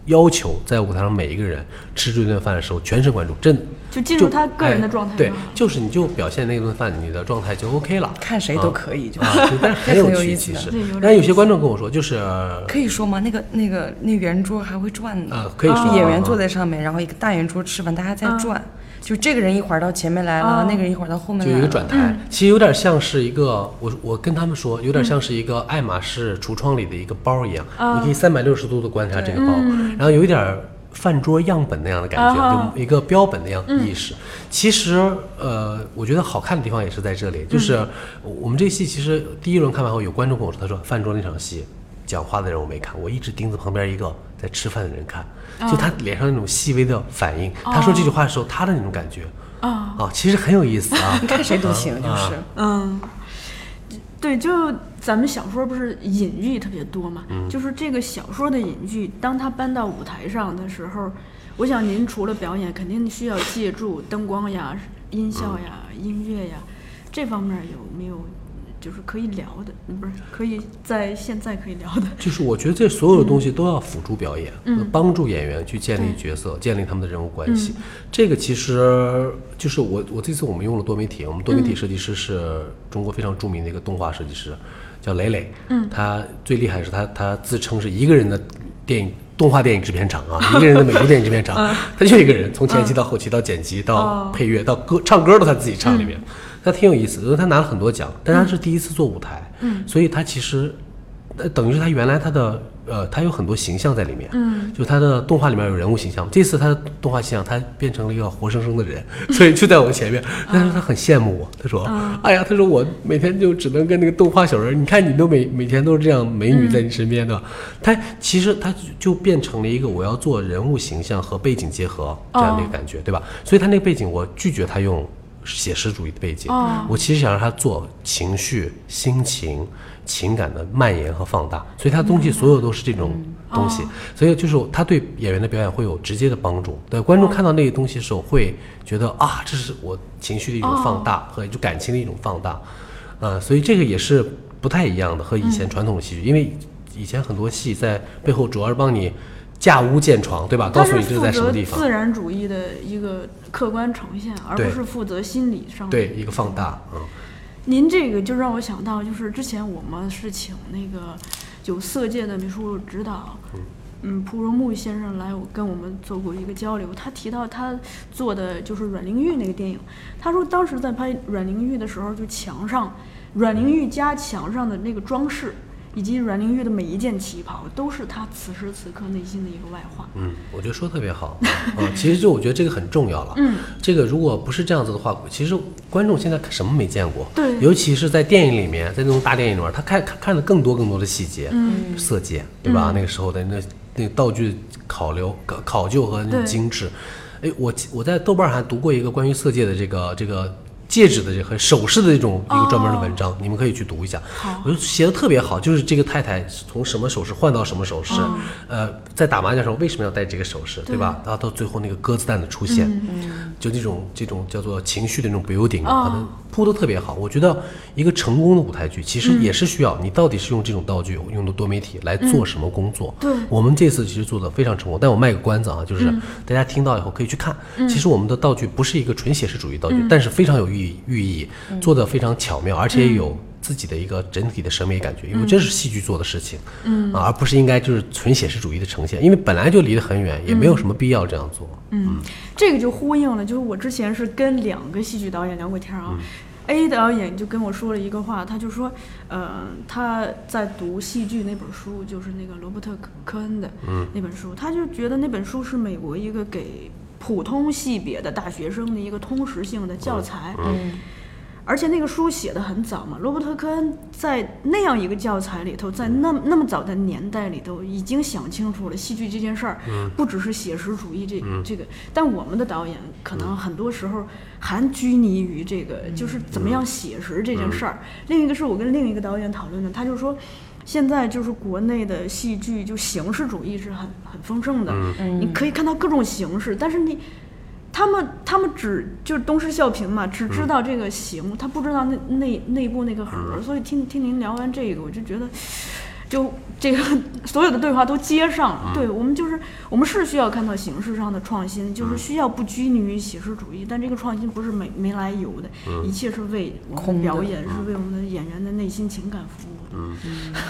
Speaker 4: 要求在舞台上每一个人吃这顿饭的时候全神贯注，真
Speaker 2: 就进入他个人的状态就好，
Speaker 4: 就是你就表现那顿饭，你的状态就 OK 了。
Speaker 3: 看谁都可以，就
Speaker 4: 但是 很有趣，其实。但有些观众跟我说，就是
Speaker 3: 可以说吗？那个那个那圆桌还会转呢，
Speaker 4: 啊，可以说。
Speaker 3: 演员坐
Speaker 4: 在，
Speaker 3: 在上面，然后一个大圆桌吃饭，大家在转，就这个人一会儿到前面来了，
Speaker 2: 啊
Speaker 3: 那个人一会儿到后面来了
Speaker 4: 就有一。个转台，其实有点像是一个，我我跟他们说，有点像是一个爱马仕橱窗里的一个包一样，你可以三百六十度的观察这个包，然后有一点儿饭桌样本那样的感觉，
Speaker 2: 啊
Speaker 4: 就一个标本那样意识。其实，呃，我觉得好看的地方也是在这里，就是我们这戏其实第一轮看完后，有观众跟我说，他说饭桌那场戏。讲话的人我没看，我一直盯着旁边一个在吃饭的人看，就他脸上那种细微的反应。他说这句话的时候，他的那种感觉
Speaker 2: 啊
Speaker 4: 啊，其实很有意思啊。
Speaker 3: 你 看谁都行，就
Speaker 4: 啊
Speaker 3: 是。
Speaker 2: 嗯，对，就咱们小说不是隐喻特别多嘛，
Speaker 4: 嗯
Speaker 2: 就是这个小说的隐喻，当他搬到舞台上的时候，我想您除了表演，肯定需要借助灯光呀、音效呀、音乐呀，这方面有没有就是可以聊的？嗯不是可以在现在可以聊的？
Speaker 4: 就是我觉得这所有的东西都要辅助表演，
Speaker 2: 嗯
Speaker 4: 帮助演员去建立角色，建立他们的人物关系。
Speaker 2: 嗯
Speaker 4: 这个其实就是我我这次我们用了多媒体，我们多媒
Speaker 2: 嗯
Speaker 4: 体设计师是中国非常著名的一个动画设计师，叫磊磊。嗯，他最厉害的是他他自称是一个人的电影。动画电影制片厂啊，一个人的美术电影制片厂，
Speaker 2: 嗯
Speaker 4: 他就一个人，从前期到后期到剪辑到
Speaker 2: 哦
Speaker 4: 配乐到歌唱歌都他自己唱里面，
Speaker 2: 嗯
Speaker 4: 他挺有意思，因为他拿了很多奖，但他是第一次做舞台，嗯，所以他其实呃，等于是他原来他的呃，他有很多形象在里面，嗯，就他的动画里面有人物形象，这次他的动画形象他变成了一个活生生的人，所以就在我前面，但是他很羡慕我，他说，哎呀，他说我每天就只能跟那个动画小人，你看你都每每天都是这样美女在你身边的，他其实他就变成了一个我要做人物形象和背景结合这样的一个感觉，对吧？所以他那个背景我拒绝他用。写实主义的背景，
Speaker 2: 哦。
Speaker 4: 我其实想让他做情绪、心情、情感的蔓延和放大，所以他东西所有都是这种东西，所以就是他对演员的表演会有直接的帮助。对观众看到那个东西的时候，会觉得啊，这是我情绪的一种放大和就感情的一种放大，啊，所以这个也是不太一样的，和以前传统的戏剧，因为以前很多戏在背后主要是帮你架屋建床，对吧？告
Speaker 2: 它是
Speaker 4: 诉你这是
Speaker 2: 负责
Speaker 4: 在什么地方
Speaker 2: 自，然主义的一个客观呈现，而不是负责心理上的
Speaker 4: 对一个放大，嗯。
Speaker 2: 您这个就让我想到，就是之前我们是请那个有色界的美术指导，嗯，蒲荣木先生来我跟我们做过一个交流。他提到他做的就是阮玲玉那个电影，他说当时在拍阮玲玉的时候，就墙上阮玲玉家墙上的那个装饰，以及阮玲玉的每一件旗袍，都是她此时此刻内心的一个外化。
Speaker 4: 嗯，我觉得说得特别好啊。其实就我觉得这个很重要了。
Speaker 2: 嗯，
Speaker 4: 这个如果不是这样子的话，其实观众现在什么没见过？
Speaker 2: 对
Speaker 4: 尤其是在电影里面，在那种大电影里面，他看看看的更多更多的细节，
Speaker 2: 嗯，
Speaker 4: 色戒，对吧？那个时候的那那个道具考究、考考究和精致。哎，我我在豆瓣还读过一个关于色戒的这个这个。戒指的这和首饰的这种一个专门的文章，你们可以去读一下。
Speaker 2: 好。
Speaker 4: 我觉得写的特别好，就是这个太太从什么首饰换到什么首饰，呃，在打麻将的时候为什么要戴这个首饰，对。吧？然后到最后那个鸽子蛋的出现，就这种这种叫做情绪的那种 building，
Speaker 2: 哦。
Speaker 4: 可能铺的特别好。我觉得一个成功的舞台剧其实也是需要你到底是用这种道具，用的多媒体来做什么工作。
Speaker 2: 对。
Speaker 4: 我们这次其实做的非常成功，但我卖个关子啊，就是大家听到以后可以去看。其实我们的道具不是一个纯写实主义道具，但是非常有寓意寓意，做的非常巧妙，而且有自己的一个整体的审美感觉，因为这是戏剧做的事情，嗯。啊，而不是应该就是纯写实主义的呈现，因为本来就离得很远，也没有什么必要这样做。
Speaker 2: 嗯，这个就呼应了，就是我之前是跟两个戏剧导演聊过天啊。A 导演就跟我说了一个话，他就说，呃，他在读戏剧那本书，就是那个罗伯特·科恩的那本书，他就觉得那本书是美国一个给普通系别的大学生的一个通识性的教材。
Speaker 3: 嗯
Speaker 2: 而且那个书写的很早嘛，罗伯特·科恩在那样一个教材里头，在那那么早的年代里头，已经想清楚了戏剧这件事儿，不只是写实主义这、这个，但我们的导演可能很多时候还拘泥于这个，就是怎么样写实这件事儿。另一个是我跟另一个导演讨论的，他就说。现在就是国内的戏剧，就形式主义是很很丰盛的，你可以看到各种形式，但是你他们他们只就是东施效颦嘛，只知道这个形，他不知道那内内部那个核。所以听听您聊完这个，我就觉得，就这个 所有的对话都接上了。对我们就是我们是需要看到形式上的创新，就是需要不拘泥于写实主义，但这个创新不是没没来由的，一切是为我们表演，是为我们的演员的内心情感服务嗯。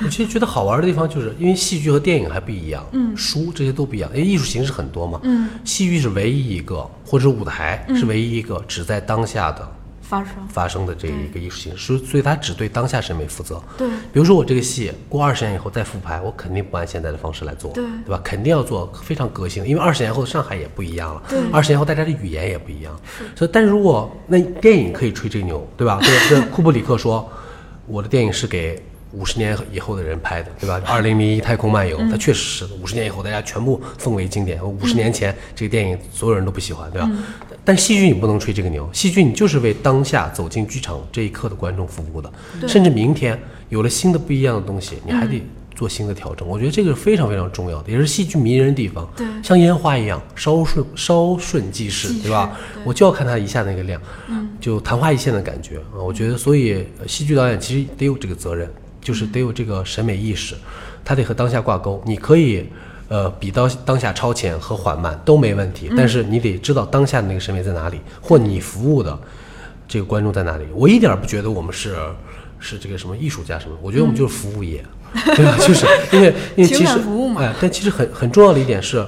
Speaker 4: 我其实觉得好玩的地方，就是因为戏剧和电影还不一样，
Speaker 2: 嗯
Speaker 4: 书这些都不一样，因为艺术形式很多嘛，
Speaker 2: 嗯，
Speaker 4: 戏剧是唯一一个，或者舞台是唯一一个只在当下的
Speaker 2: 发生
Speaker 4: 发生的这一个艺术形式，所以它只对当下审美负责。
Speaker 2: 对
Speaker 4: 比如说我这个戏过二十年以后再复排，我肯定不按现在的方式来做，
Speaker 2: 对
Speaker 4: 对吧？肯定要做非常革新，因为二十年后的上海也不一样了，
Speaker 2: 对
Speaker 4: 二十年后大家的语言也不一样，所以但是如果那电影可以吹这个牛，对吧？这这库布里克说，我的电影是给。五十年以后的人拍的，对吧？二零零一太空漫游，它确实是五十年以后大家全部奉为经典。五十年前这个电影所有人都不喜欢，对吧？但戏剧你不能吹这个牛，戏剧你就是为当下走进剧场这一刻的观众服务的，甚至明天有了新的不一样的东西，你还得做新的调整。我觉得这个是非常非常重要的，也是戏剧迷人的地方。
Speaker 2: 对
Speaker 4: 像烟花一样，稍瞬稍瞬即逝，对吧？
Speaker 2: 对
Speaker 4: 我就要看它一下那个亮，就昙花一现的感觉啊！我觉得，所以呃戏剧导演其实得有这个责任，就是得有这个审美意识，它得和当下挂钩。你可以，呃，比当当下超前和缓慢都没问题，但是你得知道当下的那个审美在哪里，或你服务的这个观众在哪里。我一点儿不觉得我们是是这个什么艺术家什么，我觉得我们就是服务业，对吧？就是因为因为其实
Speaker 2: 服务嘛
Speaker 4: 哎，但其实很很重要的一点是，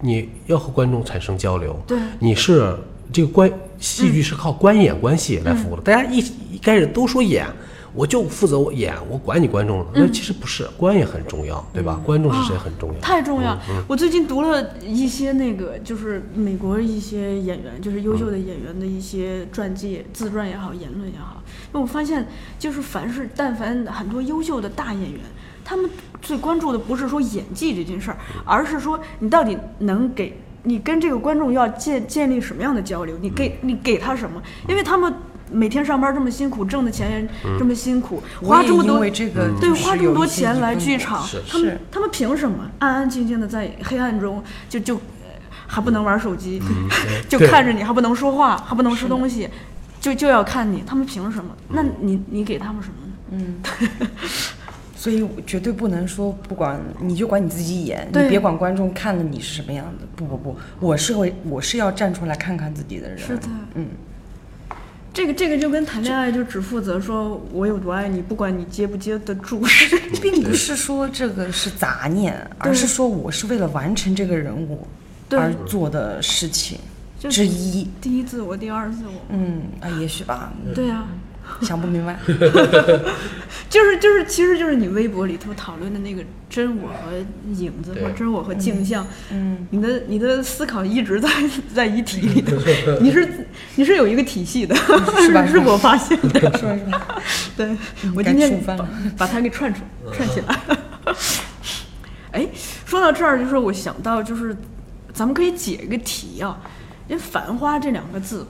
Speaker 4: 你要和观众产生交流，
Speaker 2: 对
Speaker 4: 你是这个观戏剧是靠观演关系来服务的。大家一一开始都说演，我就负责我演，我管你观众了。那其实不是，观也很重要，对吧？观众是谁很重要。
Speaker 2: 太重要。我最近读了一些那个，就是美国一些演员，就是优秀的演员的一些传记、自传也好，言论也好。那我发现，就是凡是但凡很多优秀的大演员，他们最关注的不是说演技这件事儿，而是说你到底能给你跟这个观众要建建立什么样的交流，你给你给他什么？因为他们。每天上班这么辛苦，挣的钱也这么辛苦，花这么多对花这么多钱来剧场，他们他们凭什么安安静静的在黑暗中就就呃还不能玩手机，就看着你，还不能说话，还不能吃东西，就就要看你，他们凭什么？那你你给他们什么呢？
Speaker 3: 嗯 所以我绝对不能说不管你就管你自己演，你别管观众看了你是什么样的。不不不，我是会我是要站出来看看自己的人。
Speaker 2: 是的，
Speaker 3: 嗯，
Speaker 2: 这个这个就跟谈恋爱就只负责说我有多爱你，不管你接不接得住。
Speaker 3: 并不是说这个是杂念，而是说我是为了完成这个人物而做的事情
Speaker 2: 就
Speaker 3: 之一。
Speaker 2: 第一次我，第二次我。
Speaker 3: 嗯啊，也许吧。嗯
Speaker 2: 对呀、
Speaker 3: 想不明白。
Speaker 2: 就是就是，其实就是你微博里头讨论的那个真我和影子，
Speaker 4: 对
Speaker 2: 或真我和镜像。
Speaker 3: 嗯，
Speaker 2: 你的你的思考一直在在一体里头，你是你是有一个体系的，
Speaker 3: 是吧
Speaker 2: 是我发现的。
Speaker 3: 是吧是吧？
Speaker 2: 对，我
Speaker 3: 该
Speaker 2: 今天把把它给串出串起来。哎，说到这儿，就是我想到，就是咱们可以解一个题啊，因为“繁花”这两个字，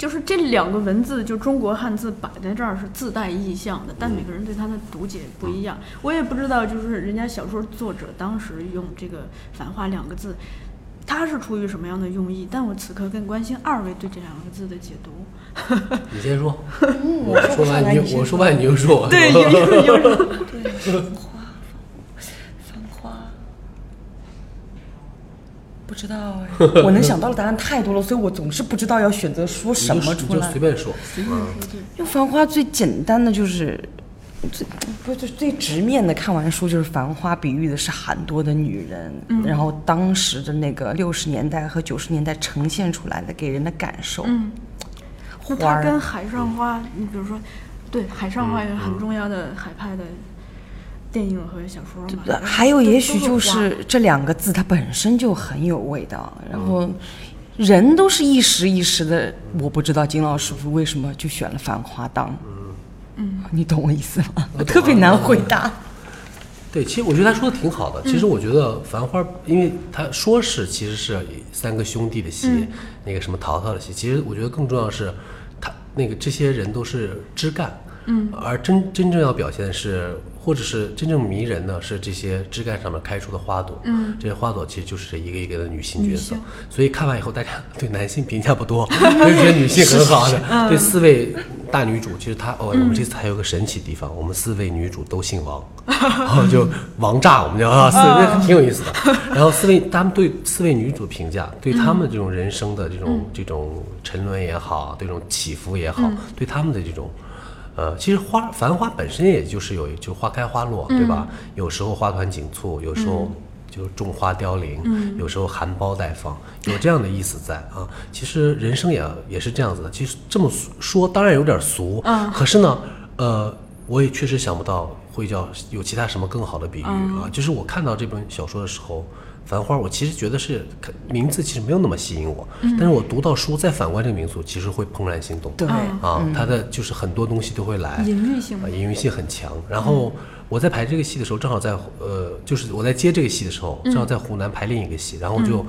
Speaker 2: 就是这两个文字，就中国汉字摆在这儿是自带意象的，但每个人对它的读解不一样。我也不知道，就是人家小说作者当时用这个“繁花”两个字。他是出于什么样的用意？但我此刻更关心二位对这两个字的解读。
Speaker 4: 你先说，
Speaker 3: 嗯
Speaker 4: 我说完你就我说完你就说，
Speaker 2: 对，有有有有。
Speaker 3: 繁花，不知道哎，我能想到的答案太多了，所以我总是不知道要选择说什么出来。
Speaker 4: 随。便说，嗯。
Speaker 3: 因为繁花最简单的就是，最不是最直面的，看完书就是繁花比喻的是很多的女人，然后当时的那个六十年代和九十年代呈现出来的给人的感受。
Speaker 2: 嗯，
Speaker 3: 花
Speaker 2: 跟海上花，你比如说，对，海上花也是很重要的海派的电影和小说嘛。
Speaker 3: 呃还有，也许就是这两个字，它本身就很有味道。然后，人都是一时一时的，我不知道金老师傅为什么就选了《繁花》当。嗯，你懂我意思吗？我特别难回答。
Speaker 4: 对，其实我觉得他说的挺好的。其实我觉得《繁花》，因为他说是其实是三个兄弟的戏，那个什么淘淘的戏。其实我觉得更重要的是，他那个这些人都是枝干，嗯，而真真正要表现的是，或者是真正迷人的是这些枝干上面开出的花朵，嗯，这些花朵其实就是一个一个的女性角色。所以看完以后，大家对男性评价不多，就觉得女性很好的。对四位大女主，其实她哦，我们这次还有个神奇地方，我们四位女主都姓王。然 后就王炸，我们叫啊，四位挺有意思的。然后四位他们对四位女主评价，对他们这种人生的这种这种沉沦也好，这种起伏也好，对他们的这种。呃，其实花繁花本身也就是有，就花开花落，对吧？有时候花团锦簇，有时候就种花凋零，有时候含苞待放，有这样的意思在啊。其实人生也也是这样子的。其实这么说当然有点俗，可是呢，呃，我也确实想不到会叫有其他什么更好的比喻啊。就是我看到这本小说的时候。繁花，我其实觉得是名字其实没有那么吸引我，但是我读到书再反观这个名宿，其实会怦然心动。
Speaker 3: 对。
Speaker 4: 啊，它的就是很多东西都会来，
Speaker 2: 隐喻性
Speaker 4: 隐喻性很强。然后我在排这个戏的时候，正好在呃，就是我在接这个戏的时候，正好在湖南排另一个戏，然后就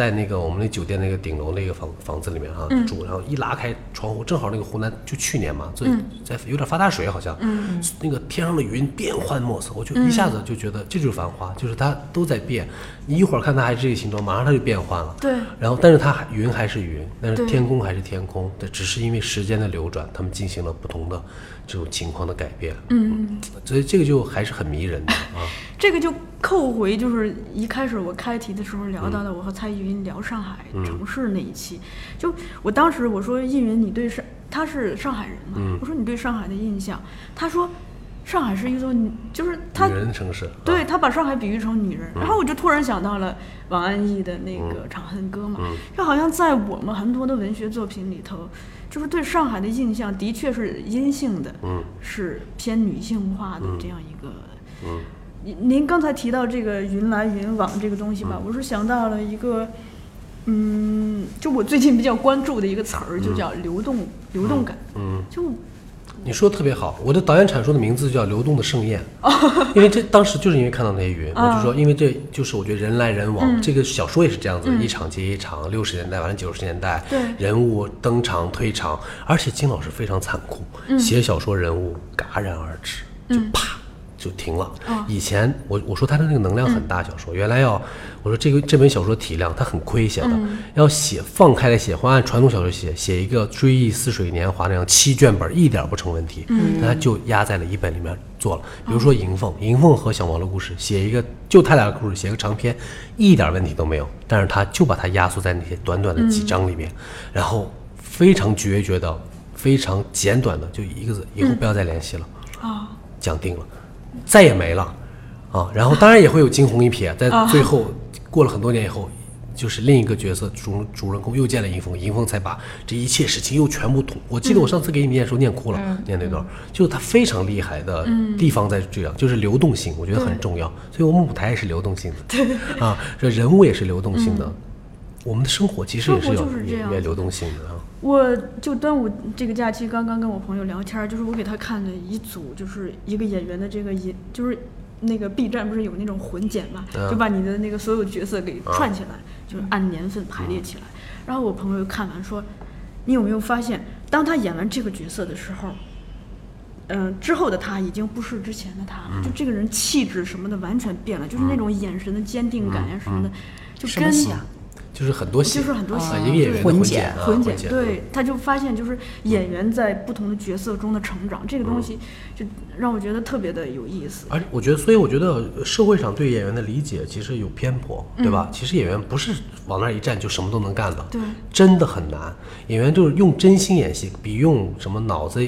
Speaker 4: 在那个我们那酒店那个顶楼那个房房子里面啊住，然后一拉开窗户，正好那个湖南就去年嘛，最在有点发大水，好像，那个天上的云变幻莫测，我就一下子就觉得这就是繁花，就是它都在变，你一会儿看它还是这个形状，马上它就变换了。
Speaker 2: 对。
Speaker 4: 然后，但是它还云还是云，但是天空还是天空，这只是因为时间的流转，他们进行了不同的这种情况的改变。嗯，所以这个就还是很迷人的啊。
Speaker 2: 这个就扣回就是一开始我开题的时候聊到的，我和蔡依云聊上海城市那一期，就我当时我说依云你对上他是上海人嘛，我说你对上海的印象，他说上海是一座女，就是他
Speaker 4: 女人的城市，
Speaker 2: 对
Speaker 4: 啊
Speaker 2: 他把上海比喻成女人，然后我就突然想到了王安忆的那个《长恨歌》嘛，就好像在我们很多的文学作品里头，就是对上海的印象的确是阴性的，是偏女性化的这样一个。您您刚才提到这个云来云往这个东西吧，我是想到了一个，嗯，就我最近比较关注的一个词儿，就叫流动、流动感。
Speaker 4: 嗯，
Speaker 2: 就
Speaker 4: 你说的特别好，我的导演阐述的名字叫《流动的盛宴》，因为这当时就是因为看到那些云，我就说，因为这就是我觉得人来人往，这个小说也是这样子，一场接一场，六十年代完了九十年代，
Speaker 2: 对
Speaker 4: 人物登场退场，而且金老师非常残酷，写小说人物戛然而止，就啪。就停了。以前我我说他的那个能量很大，小说。原来要我说这个这本小说体量他很亏写的，要写放开来写，或按传统小说写，写一个《追忆似水年华》那样七卷本一点不成问题，但他就压在了一本里面做了。比如说银凤，银凤和小毛的故事，写一个就他俩的故事，写个长篇，一点问题都没有，但是他就把它压缩在那些短短的几章里面，然后非常决绝的、非常简短的，就一个字，以后不要再联系了。
Speaker 2: 啊，
Speaker 4: 讲定了，再也没了啊。然后当然也会有惊鸿一瞥，在最后过了很多年以后，就是另一个角色主主人公又见了银风，银风才把这一切事情又全部统。我记得我上次给你念书念哭了，念那段，就是他非常厉害的地方在这样，就是流动性，我觉得很重要。所以我们舞台也是流动性的，啊，这人物也是流动性的。我们的生活其实也是有也流动性的啊。
Speaker 2: 我就端午这个假期刚刚跟我朋友聊天儿，就是我给他看了一组，就是一个演员的这个演，就是那个 B 站不是有那种混剪嘛，
Speaker 4: 嗯
Speaker 2: 就把你的那个所有角色给串起来，就是按年份排列起来。然后我朋友看完说，你有没有发现，当他演完这个角色的时候，嗯、之后的他已经不是之前的他了，就这个人气质什么的完全变了，就是那种眼神的坚定感呀什么的，就跟？
Speaker 4: 就是很多戏，
Speaker 2: 就是很多戏
Speaker 4: 啊，一个演员的混
Speaker 3: 混剪
Speaker 4: 啊
Speaker 2: 混剪，对，他就发现就是演员在不同的角色中的成长，这个东西就让我觉得特别的有意思。
Speaker 4: 而且我觉得，所以我觉得社会上对演员的理解其实有偏颇，对吧？其实演员不是往那儿一站就什么都能干的，
Speaker 2: 对，
Speaker 4: 真的很难。演员就是用真心演戏，比用什么脑子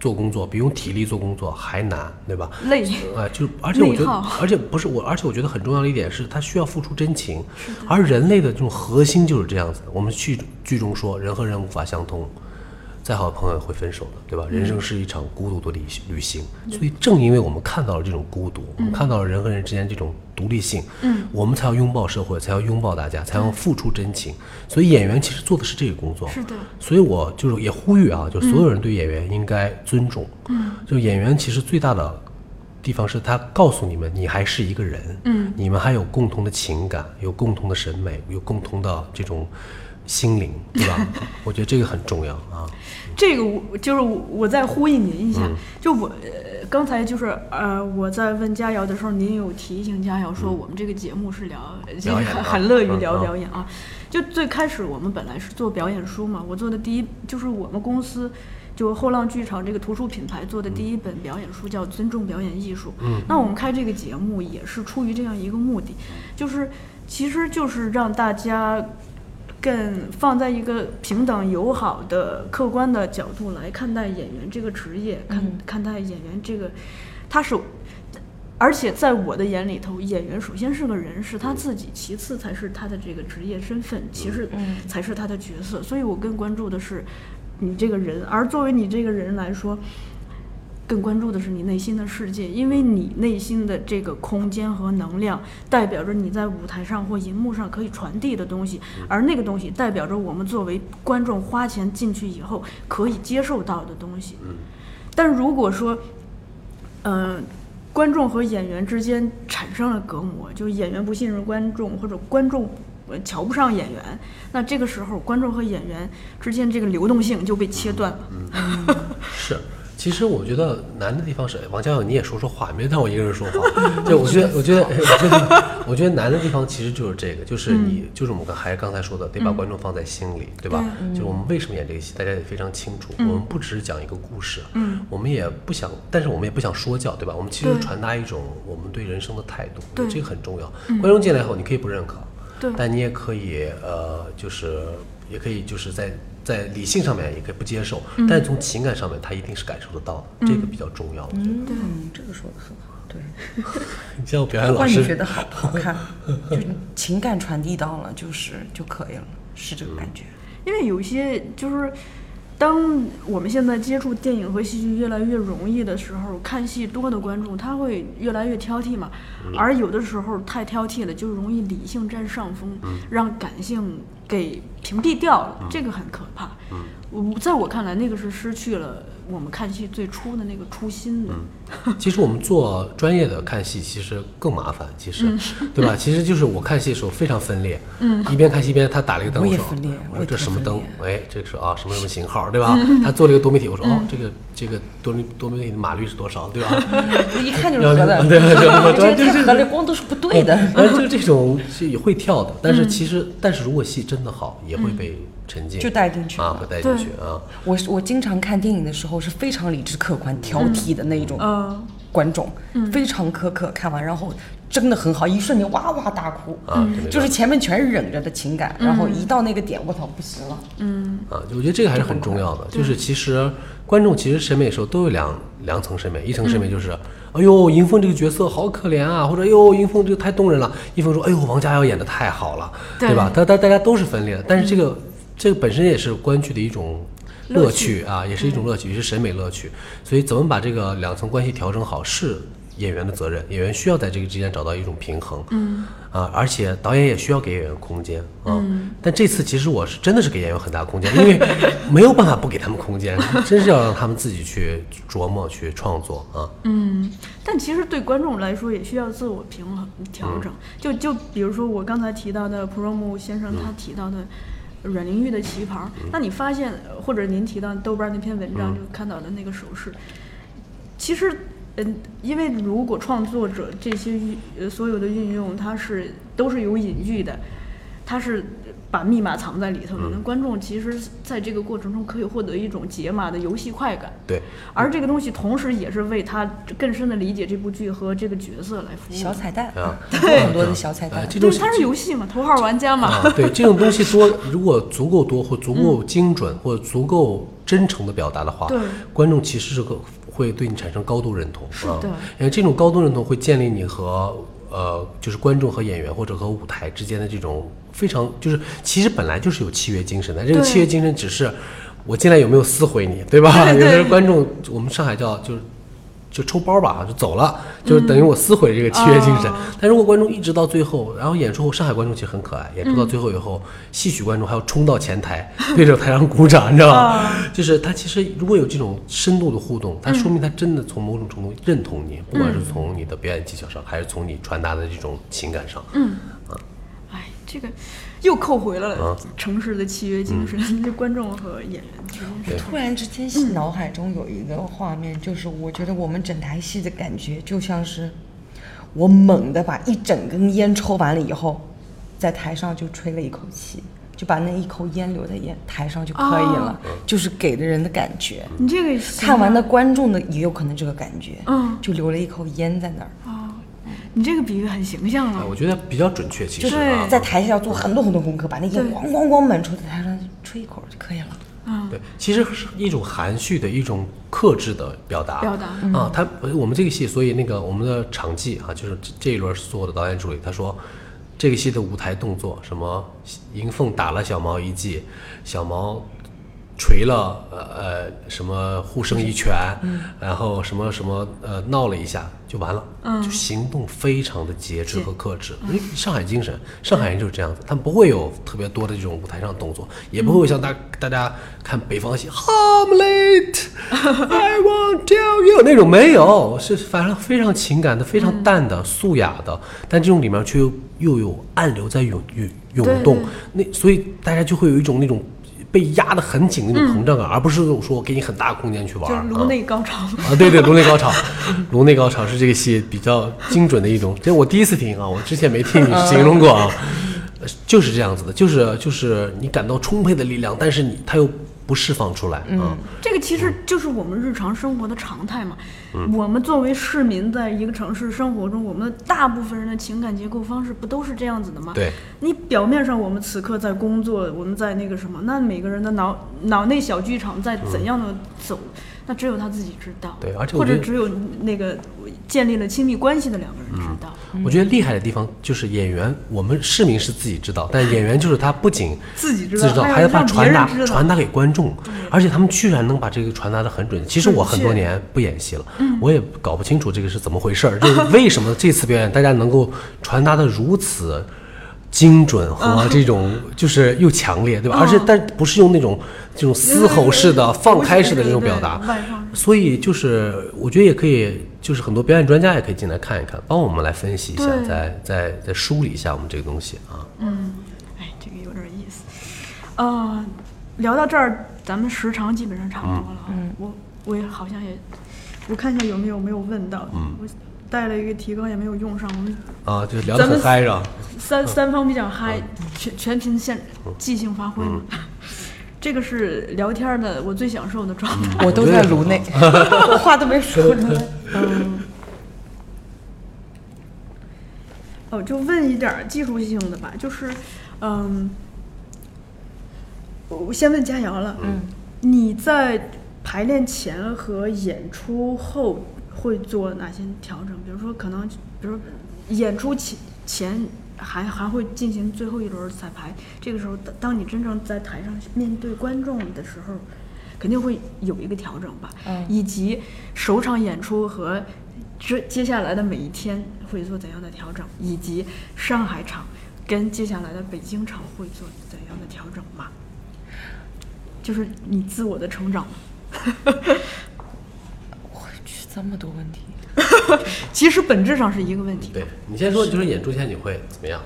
Speaker 4: 做工作，比用体力做工作还难，对吧？
Speaker 2: 累，
Speaker 4: 哎，就而且我觉得，而且不是我，而且我觉得很重要的一点是，他需要付出真情，而人类的这种核心就是这样子的。我们剧剧中说，人和人无法相通，再好的朋友也会分手的，对吧？人生是一场孤独的旅旅行，所以正因为我们看到了这种孤独，我们看到了人和人之间这种独立性，嗯，我们才要拥抱社会，才要拥抱大家，才要付出真情。所以演员其实做的是这个工作，
Speaker 2: 是的
Speaker 4: 所以我就是也呼吁啊，就所有人对演员应该尊重。嗯，就演员其实最大的地方是他告诉你们，你还是一个人。嗯，你们还有共同的情感，有共同的审美，有共同的这种心灵，对吧？我觉得这个很重要啊。
Speaker 2: 这个我就是我我再呼应您一下，就我呃刚才就是呃我在问佳瑶的时候，您有提醒佳瑶说我们这个节目是聊，这个
Speaker 4: 表演的
Speaker 2: 很很乐于
Speaker 4: 嗯
Speaker 2: 聊
Speaker 4: 嗯
Speaker 2: 表演啊。就最开始我们本来是做表演书嘛，我做的第一就是我们公司。就后浪剧场这个图书品牌做的第一本表演书叫《尊重表演艺术》。嗯，那我们开这个节目也是出于这样一个目的，就是其实就是让大家更放在一个平等、友好的、客观的角度来看待演员这个职业，看、看待演员这个，他是，而且在我的眼里头，演员首先是个人，是他自己，其次才是他的这个职业身份，其实才是他的角色。所以我更关注的是你这个人，而作为你这个人来说。更关注的是你内心的世界，因为你内心的这个空间和能量，代表着你在舞台上或荧幕上可以传递的东西，而那个东西代表着我们作为观众花钱进去以后可以接受到的东西。但如果说，嗯、观众和演员之间产生了隔膜，就是演员不信任观众，或者观众呃瞧不上演员，那这个时候观众和演员之间这个流动性就被切断了。
Speaker 4: 是，其实我觉得难的地方是，王嘉友你也说说话，没让我一个人说话。就我觉得，我觉得，我觉得，我觉得难的地方其实就是这个，就是你，就是我们刚还是刚才说的，得把观众放在心里，对吧？就我们为什么演这个戏，大家也非常清楚。我们不只是讲一个故事，嗯，我们也不想，但是我们也不想说教，对吧？我们其实传达一种我们对人生的态度，
Speaker 2: 对
Speaker 4: 这个很重要。观众进来以后，你可以不认可，
Speaker 2: 对
Speaker 4: 但你也可以呃，就是也可以就是在在理性上面也可以不接受，但是从情感上面他一定是感受得到的，这个比较重要。我觉得
Speaker 3: 嗯，这个说的很好，对。
Speaker 4: 你像我表演老
Speaker 3: 让你，觉得好好看，就情感传递到了，就是就可以了，是这个感觉。
Speaker 2: 因为有一些就是，当我们现在接触电影和戏剧越来越容易的时候，看戏多的观众他会越来越挑剔嘛，而有的时候太挑剔了，就容易理性占上风，让感性给屏蔽掉了，这个很可怕。我在我看来，那个是失去了我们看戏最初的那个初心的。
Speaker 4: 其实我们做专业的看戏，其实更麻烦，其实，对吧？其实就是我看戏的时候非常分裂，嗯，一边看戏一边他打了一个灯，说
Speaker 3: 我也分裂
Speaker 4: 我说这什么灯？哎，这个是啊什么什么型号，对吧？他做了一个多媒体，我说哦，这个这个多媒多媒体的码率是多少，对吧？
Speaker 3: 一看就是合的，
Speaker 4: 对对对对
Speaker 3: 这
Speaker 4: 对
Speaker 3: 这合的光都是不对的。
Speaker 4: 就这种是也会跳的，但是其实，但是如果戏真的好，也会被沉浸，
Speaker 3: 就带进去
Speaker 4: 啊，
Speaker 3: 了
Speaker 4: 会带进去啊。
Speaker 3: 我是我经常看电影的时候是非常理智、客观、挑剔的那一种
Speaker 2: 嗯
Speaker 3: 观众，非常苛刻。看完然后真的很好，一瞬间哇哇大哭，
Speaker 4: 啊
Speaker 3: 就是前面全是忍着的情感，然后一到那个点，我操，不行了。
Speaker 4: 嗯啊，我觉得这个还是很重要的。就是其实观众其实审美的时候都有两两层审美，一层审美就是，哎呦，迎凤这个角色好可怜啊，或者哎呦，迎凤这个太动人了。一凤说，哎呦，王家瑶演的太好了，
Speaker 2: 对
Speaker 4: 对吧？他他大家都是分裂的，但是这个这个本身也是观剧的一种。乐
Speaker 2: 乐
Speaker 4: 趣啊，也是一种乐趣，也是审美乐趣。所以，怎么把这个两层关系调整好，是演员的责任。演员需要在这个之间找到一种平衡。嗯，啊，而且导演也需要给演员空间啊。但这次其实我是真的是给演员很大空间，因为没有办法不给他们空间，真是要让他们自己去琢磨、去创作啊。
Speaker 2: 嗯但其实对观众来说也需要自我平衡调整。就就比如说我刚才提到的普罗姆先生他提到的阮玲玉的旗袍，那你发现或者您提到豆瓣那篇文章就看到的那个手势，其实。嗯，因为如果创作者这些所有的运用，它是都是有隐喻的，它是把密码藏在里头的。那观众其实在这个过程中可以获得一种解码的游戏快感。
Speaker 4: 对，
Speaker 2: 而这个东西同时也是为他更深的理解这部剧和这个角色来服务。
Speaker 3: 小彩蛋，
Speaker 4: 啊
Speaker 3: 很多很多的小彩蛋。
Speaker 2: 对，
Speaker 4: 哎这种
Speaker 2: 它是游戏嘛，头号玩家嘛。
Speaker 4: 啊，对这种东西多，如果足够多或足够精准、或足够真诚的表达的话，
Speaker 2: 对
Speaker 4: 观众其实是个会对你产生高度认同是
Speaker 2: 的，
Speaker 4: 因为这种高度认同会建立你和呃，就是观众和演员或者和舞台之间的这种非常就是其实本来就是有契约精神的，这个契约精神只是我进来有没有撕毁你，对吧？
Speaker 2: 对对
Speaker 4: 有的人观众我们上海叫就是。就抽包吧，就走了，就是等于我撕毁这个契约精神。
Speaker 2: 哦
Speaker 4: 但如果观众一直到最后，然后演出后，上海观众其实很可爱，演出到最后以后，戏曲观众还要冲到前台对着台上鼓掌，你知道吗？就是他其实如果有这种深度的互动，他说明他真的从某种程度认同你，不管是从你的表演技巧上，还是从你传达的这种情感上。嗯，
Speaker 2: 哎，这个又扣回了
Speaker 4: 啊。
Speaker 2: 城市的契约精神，这观众和演员之间
Speaker 3: 突然之间，脑海中有一个画面，就是我觉得我们整台戏的感觉就像是我猛地把一整根烟抽完了以后，在台上就吹了一口气，就把那一口烟留在烟台上就可以了，就是给的人的感觉。
Speaker 2: 你这个
Speaker 3: 看完的观众的也有可能这个感觉，
Speaker 2: 嗯。
Speaker 3: 就留了一口烟在那儿。
Speaker 2: 你这个比喻很形象啊。
Speaker 4: 哎我觉得比较准确，其实
Speaker 2: 对
Speaker 4: 啊，
Speaker 3: 在台下要做很多很多功课，把那烟
Speaker 2: 对
Speaker 3: 咣咣咣满出，在台上吹一口就可以了。
Speaker 4: 对，其实是一种含蓄的一种克制的表达。
Speaker 2: 表达
Speaker 4: 啊，他呃我们这个戏，所以那个我们的场记啊，就是这这一轮是做的导演助理，他说这个戏的舞台动作，什么银凤打了小毛一记，小毛锤了呃呃什么护生一拳，然后什么什么呃闹了一下就完了，就行动非常的节制和克制，因为上海精神，上海人就是这样子，他们不会有特别多的这种舞台上的动作，也不会像大大家看北方戏 Hamlet，I won't tell you 那种没有，是反正非常情感的、非常淡的、素雅的，但这种里面却又又有暗流在涌涌涌动，那所以大家就会有一种那种。被压得很紧的那种膨胀感，而不是说我给你很大空间去玩。
Speaker 2: 就是颅内高潮。
Speaker 4: 啊，对对，颅内高潮，颅内高潮是这个戏比较精准的一种。这我第一次听啊，我之前没听你形容过啊，呃就是这样子的，就是就是你感到充沛的力量，但是你它又不释放出来嗯。
Speaker 2: 这个其实就是我们日常生活的常态嘛。我们作为市民，在一个城市生活中，我们的大部分人的情感结构方式不都是这样子的吗？
Speaker 4: 对，
Speaker 2: 你表面上我们此刻在工作，我们在那个什么，那每个人的脑脑内小剧场在怎样的走，那只有他自己知道。
Speaker 4: 对而且我觉得
Speaker 2: 或者只有那个建立了亲密关系的两个人知道。
Speaker 4: 我觉得厉害的地方就是演员，我们市民是自己知道，但演员就是他不仅
Speaker 2: 自己知道还要
Speaker 4: 把传达传达给观众，而且他们居然能把这个传达的很准。其实我很多年不演戏了，我也搞不清楚这个是怎么回事儿，就是为什么这次表演大家能够传达的如此。精准和这种就是又强烈，对吧？而且但不是用那种这种嘶吼式的、放开式的这种表达所以就是我觉得也可以，就是很多表演专家也可以进来看一看，帮我们来分析一下，再再再梳理一下我们这个东西啊。
Speaker 2: 嗯哎，这个有点意思。啊、聊到这儿，咱们时长基本上差不多了啊。我我也好像也，我看一下有没有没有问到。嗯我带了一个提纲也没有用上。我们
Speaker 4: 啊，就是聊得很嗨是吧？
Speaker 2: 三三方比较嗨，全全凭现即兴发挥嘛。这个是聊天的我最享受的状态。
Speaker 3: 我都在颅内，我话都没说出来。
Speaker 2: 哦，就问一点技术性的吧，就是，嗯，我我先问佳瑶了，
Speaker 3: 嗯，
Speaker 2: 你在排练前和演出后会做哪些调整？比如说，可能，比如说演出前前还还会进行最后一轮彩排，这个时候，当当你真正在台上面对观众的时候，肯定会有一个调整吧？
Speaker 3: 嗯
Speaker 2: 以及首场演出和这接下来的每一天会做怎样的调整，以及上海场跟接下来的北京场会做怎样的调整吧？就是你自我的成长。
Speaker 3: 我去，这么多问题。
Speaker 2: 其实本质上是一个问题。
Speaker 4: 对你先说，就是演出前你会怎么样？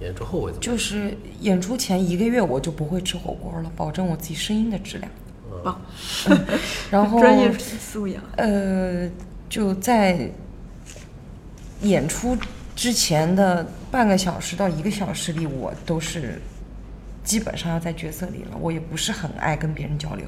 Speaker 4: 演出后会怎么样？
Speaker 3: 就是演出前一个月我就不会吃火锅了，保证我自己声音的质量。
Speaker 2: 棒，
Speaker 3: 然后
Speaker 2: 专业素养。
Speaker 3: 呃，就在演出之前的半个小时到一个小时里，我都是基本上要在角色里了。我也不是很爱跟别人交流，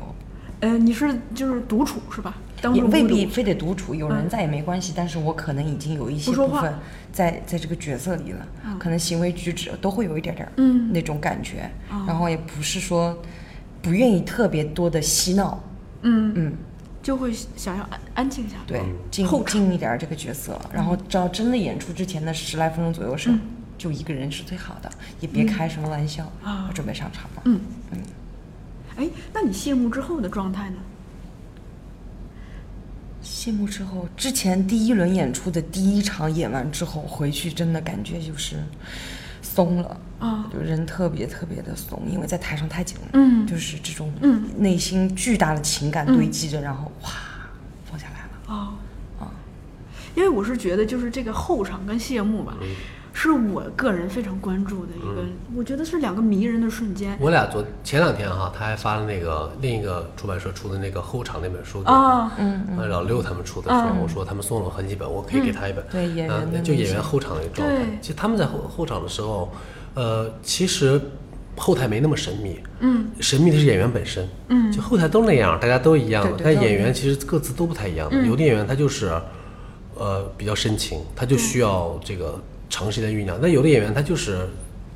Speaker 2: 呃，你是就是独处是吧？当
Speaker 3: 也未必非得独处，有人在也没关系。但是我可能已经有一些部分在在这个角色里了，可能行为举止都会有一点点儿
Speaker 2: 嗯
Speaker 3: 那种感觉，然后也不是说不愿意特别多的嬉闹，
Speaker 2: 嗯，
Speaker 3: 嗯。
Speaker 2: 就会想要安安静下来。
Speaker 3: 对，进
Speaker 2: 后场
Speaker 3: 进一点儿这个角色，然后只要真的演出之前的十来分钟左右是，就一个人是最好的，也别开什么玩笑。
Speaker 2: 啊
Speaker 3: 我准备上场了。
Speaker 2: 嗯哎，那你谢幕之后的状态呢？
Speaker 3: 谢幕之后，之前第一轮演出的第一场演完之后，回去真的感觉就是松了。
Speaker 2: 啊。
Speaker 3: 就人特别特别的松，因为在台上太紧了，
Speaker 2: 嗯。
Speaker 3: 就是这种
Speaker 2: 嗯。
Speaker 3: 内心巨大的情感堆积着，然后哇放下来了。
Speaker 2: 哦，
Speaker 3: 啊。
Speaker 2: 因为我是觉得就是这个后场跟谢幕吧，是我个人非常关注的一个，我觉得是两个迷人的瞬间。
Speaker 4: 我俩昨前两天哈，他还发了那个另一个出版社出的那个后场那本书
Speaker 2: 啊，
Speaker 3: 嗯
Speaker 4: 呃老六他们出的书，我说他们送了我很几本，我可以给他一本。
Speaker 3: 对演员
Speaker 4: 就演员后场的一个状态。其实他们在后后场的时候，呃，其实后台没那么神秘，
Speaker 2: 嗯，
Speaker 4: 神秘的是演员本身，嗯，就后台都那样，大家都一样但演员其实各自都不太一样的。有的演员他就是，呃，比较深情，他就需要这个长时间酝酿；那有的演员他就是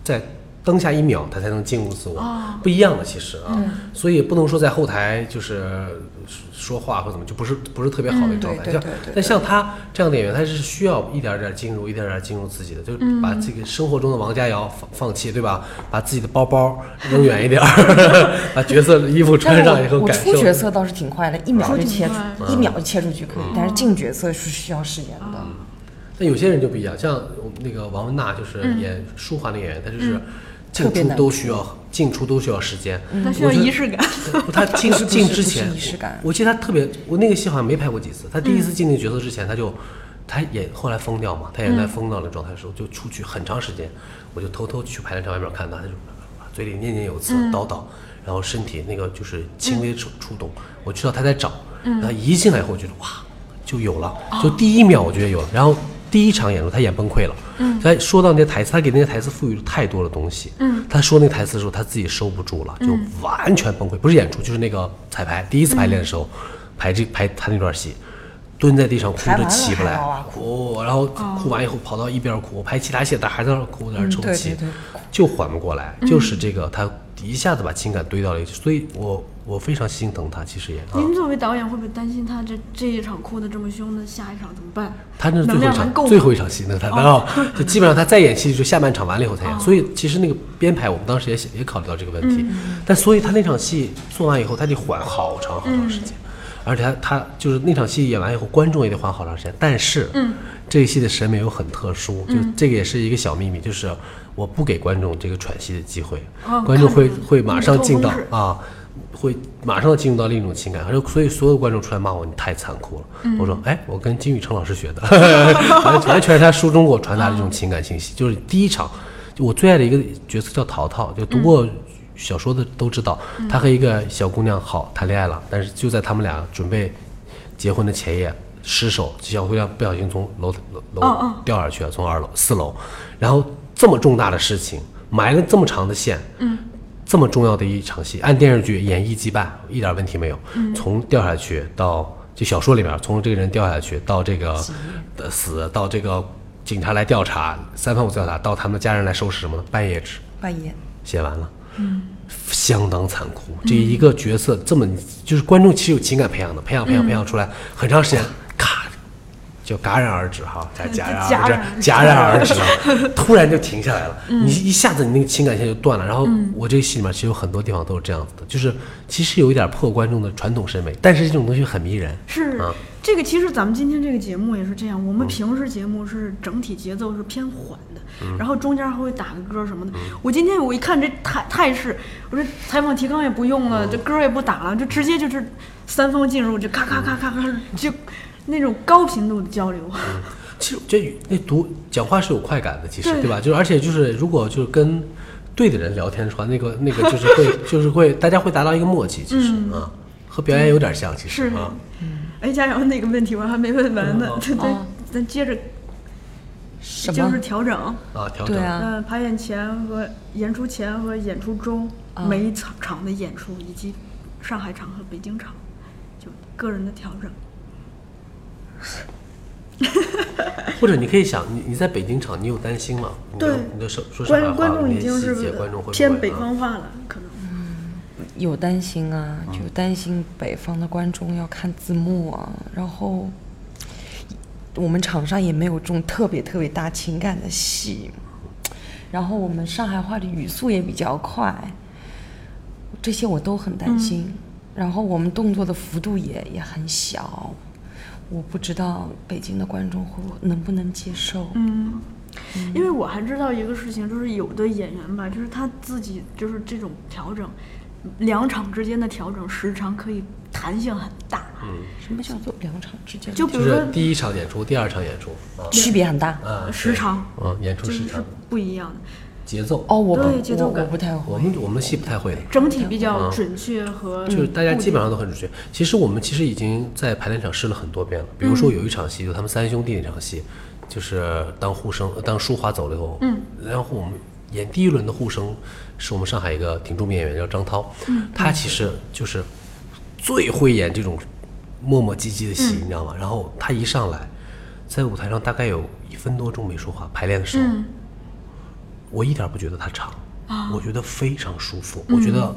Speaker 4: 在灯下一秒他才能进入自我，不一样的其实啊，所以不能说在后台就是说话或怎么就不是不是特别好的状态。像
Speaker 3: 对对对对
Speaker 4: 但像他这样的演员，他是需要一点点进入，一点点进入自己的，就是把这个生活中的王佳瑶放放弃，对吧？把自己的包包扔远一点儿，把角色的衣服穿上以后感受。
Speaker 3: 出角色倒是挺快的，一秒就切出一秒就切出去可以，但是进角色是需要时间的。
Speaker 4: 但有些人就不一样，像那个王文娜，就是演舒缓的演员，她就是进出都需要进出都需要时间。
Speaker 2: 它需要
Speaker 4: 我觉得
Speaker 2: 仪式感。
Speaker 4: 她进进之前
Speaker 3: 仪式感
Speaker 4: 我记得她特别，我那个戏好像没拍过几次。她第一次进那个角色之前，她就她演后来疯掉嘛，她演在疯掉的状态的时候，就出去很长时间，我就偷偷去排练场外面看他，他就嘴里念念有词叨叨，然后身体那个就是轻微触触动，我知道她在找，然后一进来以后，我觉得哇就有了，就第一秒我觉得有了，然后。第一场演出，他演崩溃了。嗯，他说到那些台词，他给那些台词赋予了太多的东西。嗯，他说那台词的时候，他自己收不住了，就完全崩溃。不是演出，就是那个彩排，第一次排练的时候，排这排他那段戏，蹲在地上哭着起不来
Speaker 3: 还嗷嗷，
Speaker 4: 哭，然后哭完以后跑到一边哭，拍其他戏，他还在那儿哭，在那儿抽泣就缓不过来。就是这个，他一下子把情感堆到了一起，所以我我非常心疼他，其实也啊。
Speaker 2: 您作为导演会不会担心他这这一场哭的这么凶，那下一场怎么办？
Speaker 4: 他那是最后一场最后一场戏，那他啊，就基本上他再演戏就下半场完了以后才演，所以其实那个编排我们当时也想也考虑到这个问题，但所以他那场戏做完以后，他得缓好长好长时间，而且他他就是那场戏演完以后，观众也得缓好长时间，但是这个戏的审美又很特殊，就这个也是一个小秘密，就是我不给观众这个喘息的机会，
Speaker 2: 哦
Speaker 4: 观众会会马上进到啊，会马上进入到另一种情感，所以所有观众出来骂我，你太残酷了。我说，哎，我跟金宇澄老师学的，完完全是他书中给我传达的这种情感信息。就是第一场，就我最爱的一个角色叫淘淘，就读过小说的都知道，他和一个小姑娘好谈恋爱了，但是就在他们俩准备结婚的前夜失手，小姑娘不小心从楼楼
Speaker 2: 哦
Speaker 4: 楼掉下去了，从二楼四楼，然后这么重大的事情埋了这么长的线，嗯。这么重要的一场戏，按电视剧演绎羁绊，一点问题没有。从掉下去到就小说里面，从这个人掉下去到这个的死，到这个警察来调查，三番五次调查，到他们的家人来收拾什么呢？半夜纸。
Speaker 3: 半夜，
Speaker 4: 写完了，嗯，相当残酷。这一个角色这么，就是观众其实有情感培养的，培养培养培养出来，很长时间，咔，就戛然而止哈，戛 戛然而止，戛然而止，突然就停下来了。你一下子你那个情感线就断了。然后我这个戏里面其实有很多地方都是这样子的，就是其实有一点破观众的传统审美，但是这种东西很迷人。
Speaker 2: 是
Speaker 4: 啊
Speaker 2: 这个，其实咱们今天这个节目也是这样。我们平时节目是整体节奏是偏缓的，然后中间还会打个歌什么的。我今天我一看这态态势，我这采访提纲也不用了，这歌也不打了，就直接就是三方进入，就咔咔咔咔咔，就那种高频度的交流。
Speaker 4: 其实这那读讲话是有快感的，其实
Speaker 2: 对
Speaker 4: 对吧？就是而且就是如果就是跟对的人聊天的话，那个那个就是会 就是会大家会达到一个默契，其实、啊，和表演有点像，其实
Speaker 2: 是
Speaker 4: 啊。
Speaker 2: 哎，加油！那个问题我还没问完呢，咱咱接着
Speaker 3: 什么
Speaker 2: 就是？调整。
Speaker 4: 啊，调整
Speaker 3: 对啊
Speaker 2: 呃，排演前和演出前和演出中、
Speaker 3: 啊
Speaker 2: 每一场场的演出，以及上海场和北京场，就个人的调整。
Speaker 4: 或者你可以想，你你在北京场，你有担心吗？
Speaker 2: 对
Speaker 4: 你的说说上海话，
Speaker 2: 观观众已经是
Speaker 4: 细节，观众会不会
Speaker 2: 偏北
Speaker 4: 啊
Speaker 2: 方话了，可能。
Speaker 3: 有担心啊，就担心北方的观众要看字幕啊，然后我们场上也没有这种特别特别大情感的戏，然后我们上海话的语速也比较快，这些我都很担心。然后我们动作的幅度也也很小，我不知道北京的观众会能不能接受。
Speaker 2: 嗯，因为我还知道一个事情，就是有的演员吧，就是他自己就是这种调整，两场之间的调整时长可以弹性很大。
Speaker 3: 什么叫做两场之间
Speaker 4: 就
Speaker 2: 就比如说
Speaker 4: 是第一场演出，第二场演出啊
Speaker 3: 区别很大？
Speaker 4: 啊，
Speaker 2: 时长，
Speaker 4: 对嗯，演出时长、
Speaker 2: 不一样的，
Speaker 4: 节奏。
Speaker 3: 哦，我不
Speaker 2: 对节奏感。
Speaker 3: 我我不太会。我。
Speaker 4: 们我们的戏不太会。的。
Speaker 2: 整体比较准确和
Speaker 4: 就是大家基本上都很准确。其实我们其实已经在排练场试了很多遍了。比如说有一场戏，就他们三兄弟那场戏，就是当护生，当淑华走了以后，嗯，然后我们演第一轮的护生是我们上海一个挺著名演员叫张涛，嗯，他其实就是最会演这种磨磨唧唧的戏，你知道吗？然后他一上来，在舞台上大概有一分多钟没说话，排练的时候，我一点不觉得他长，我觉得非常舒服，我觉得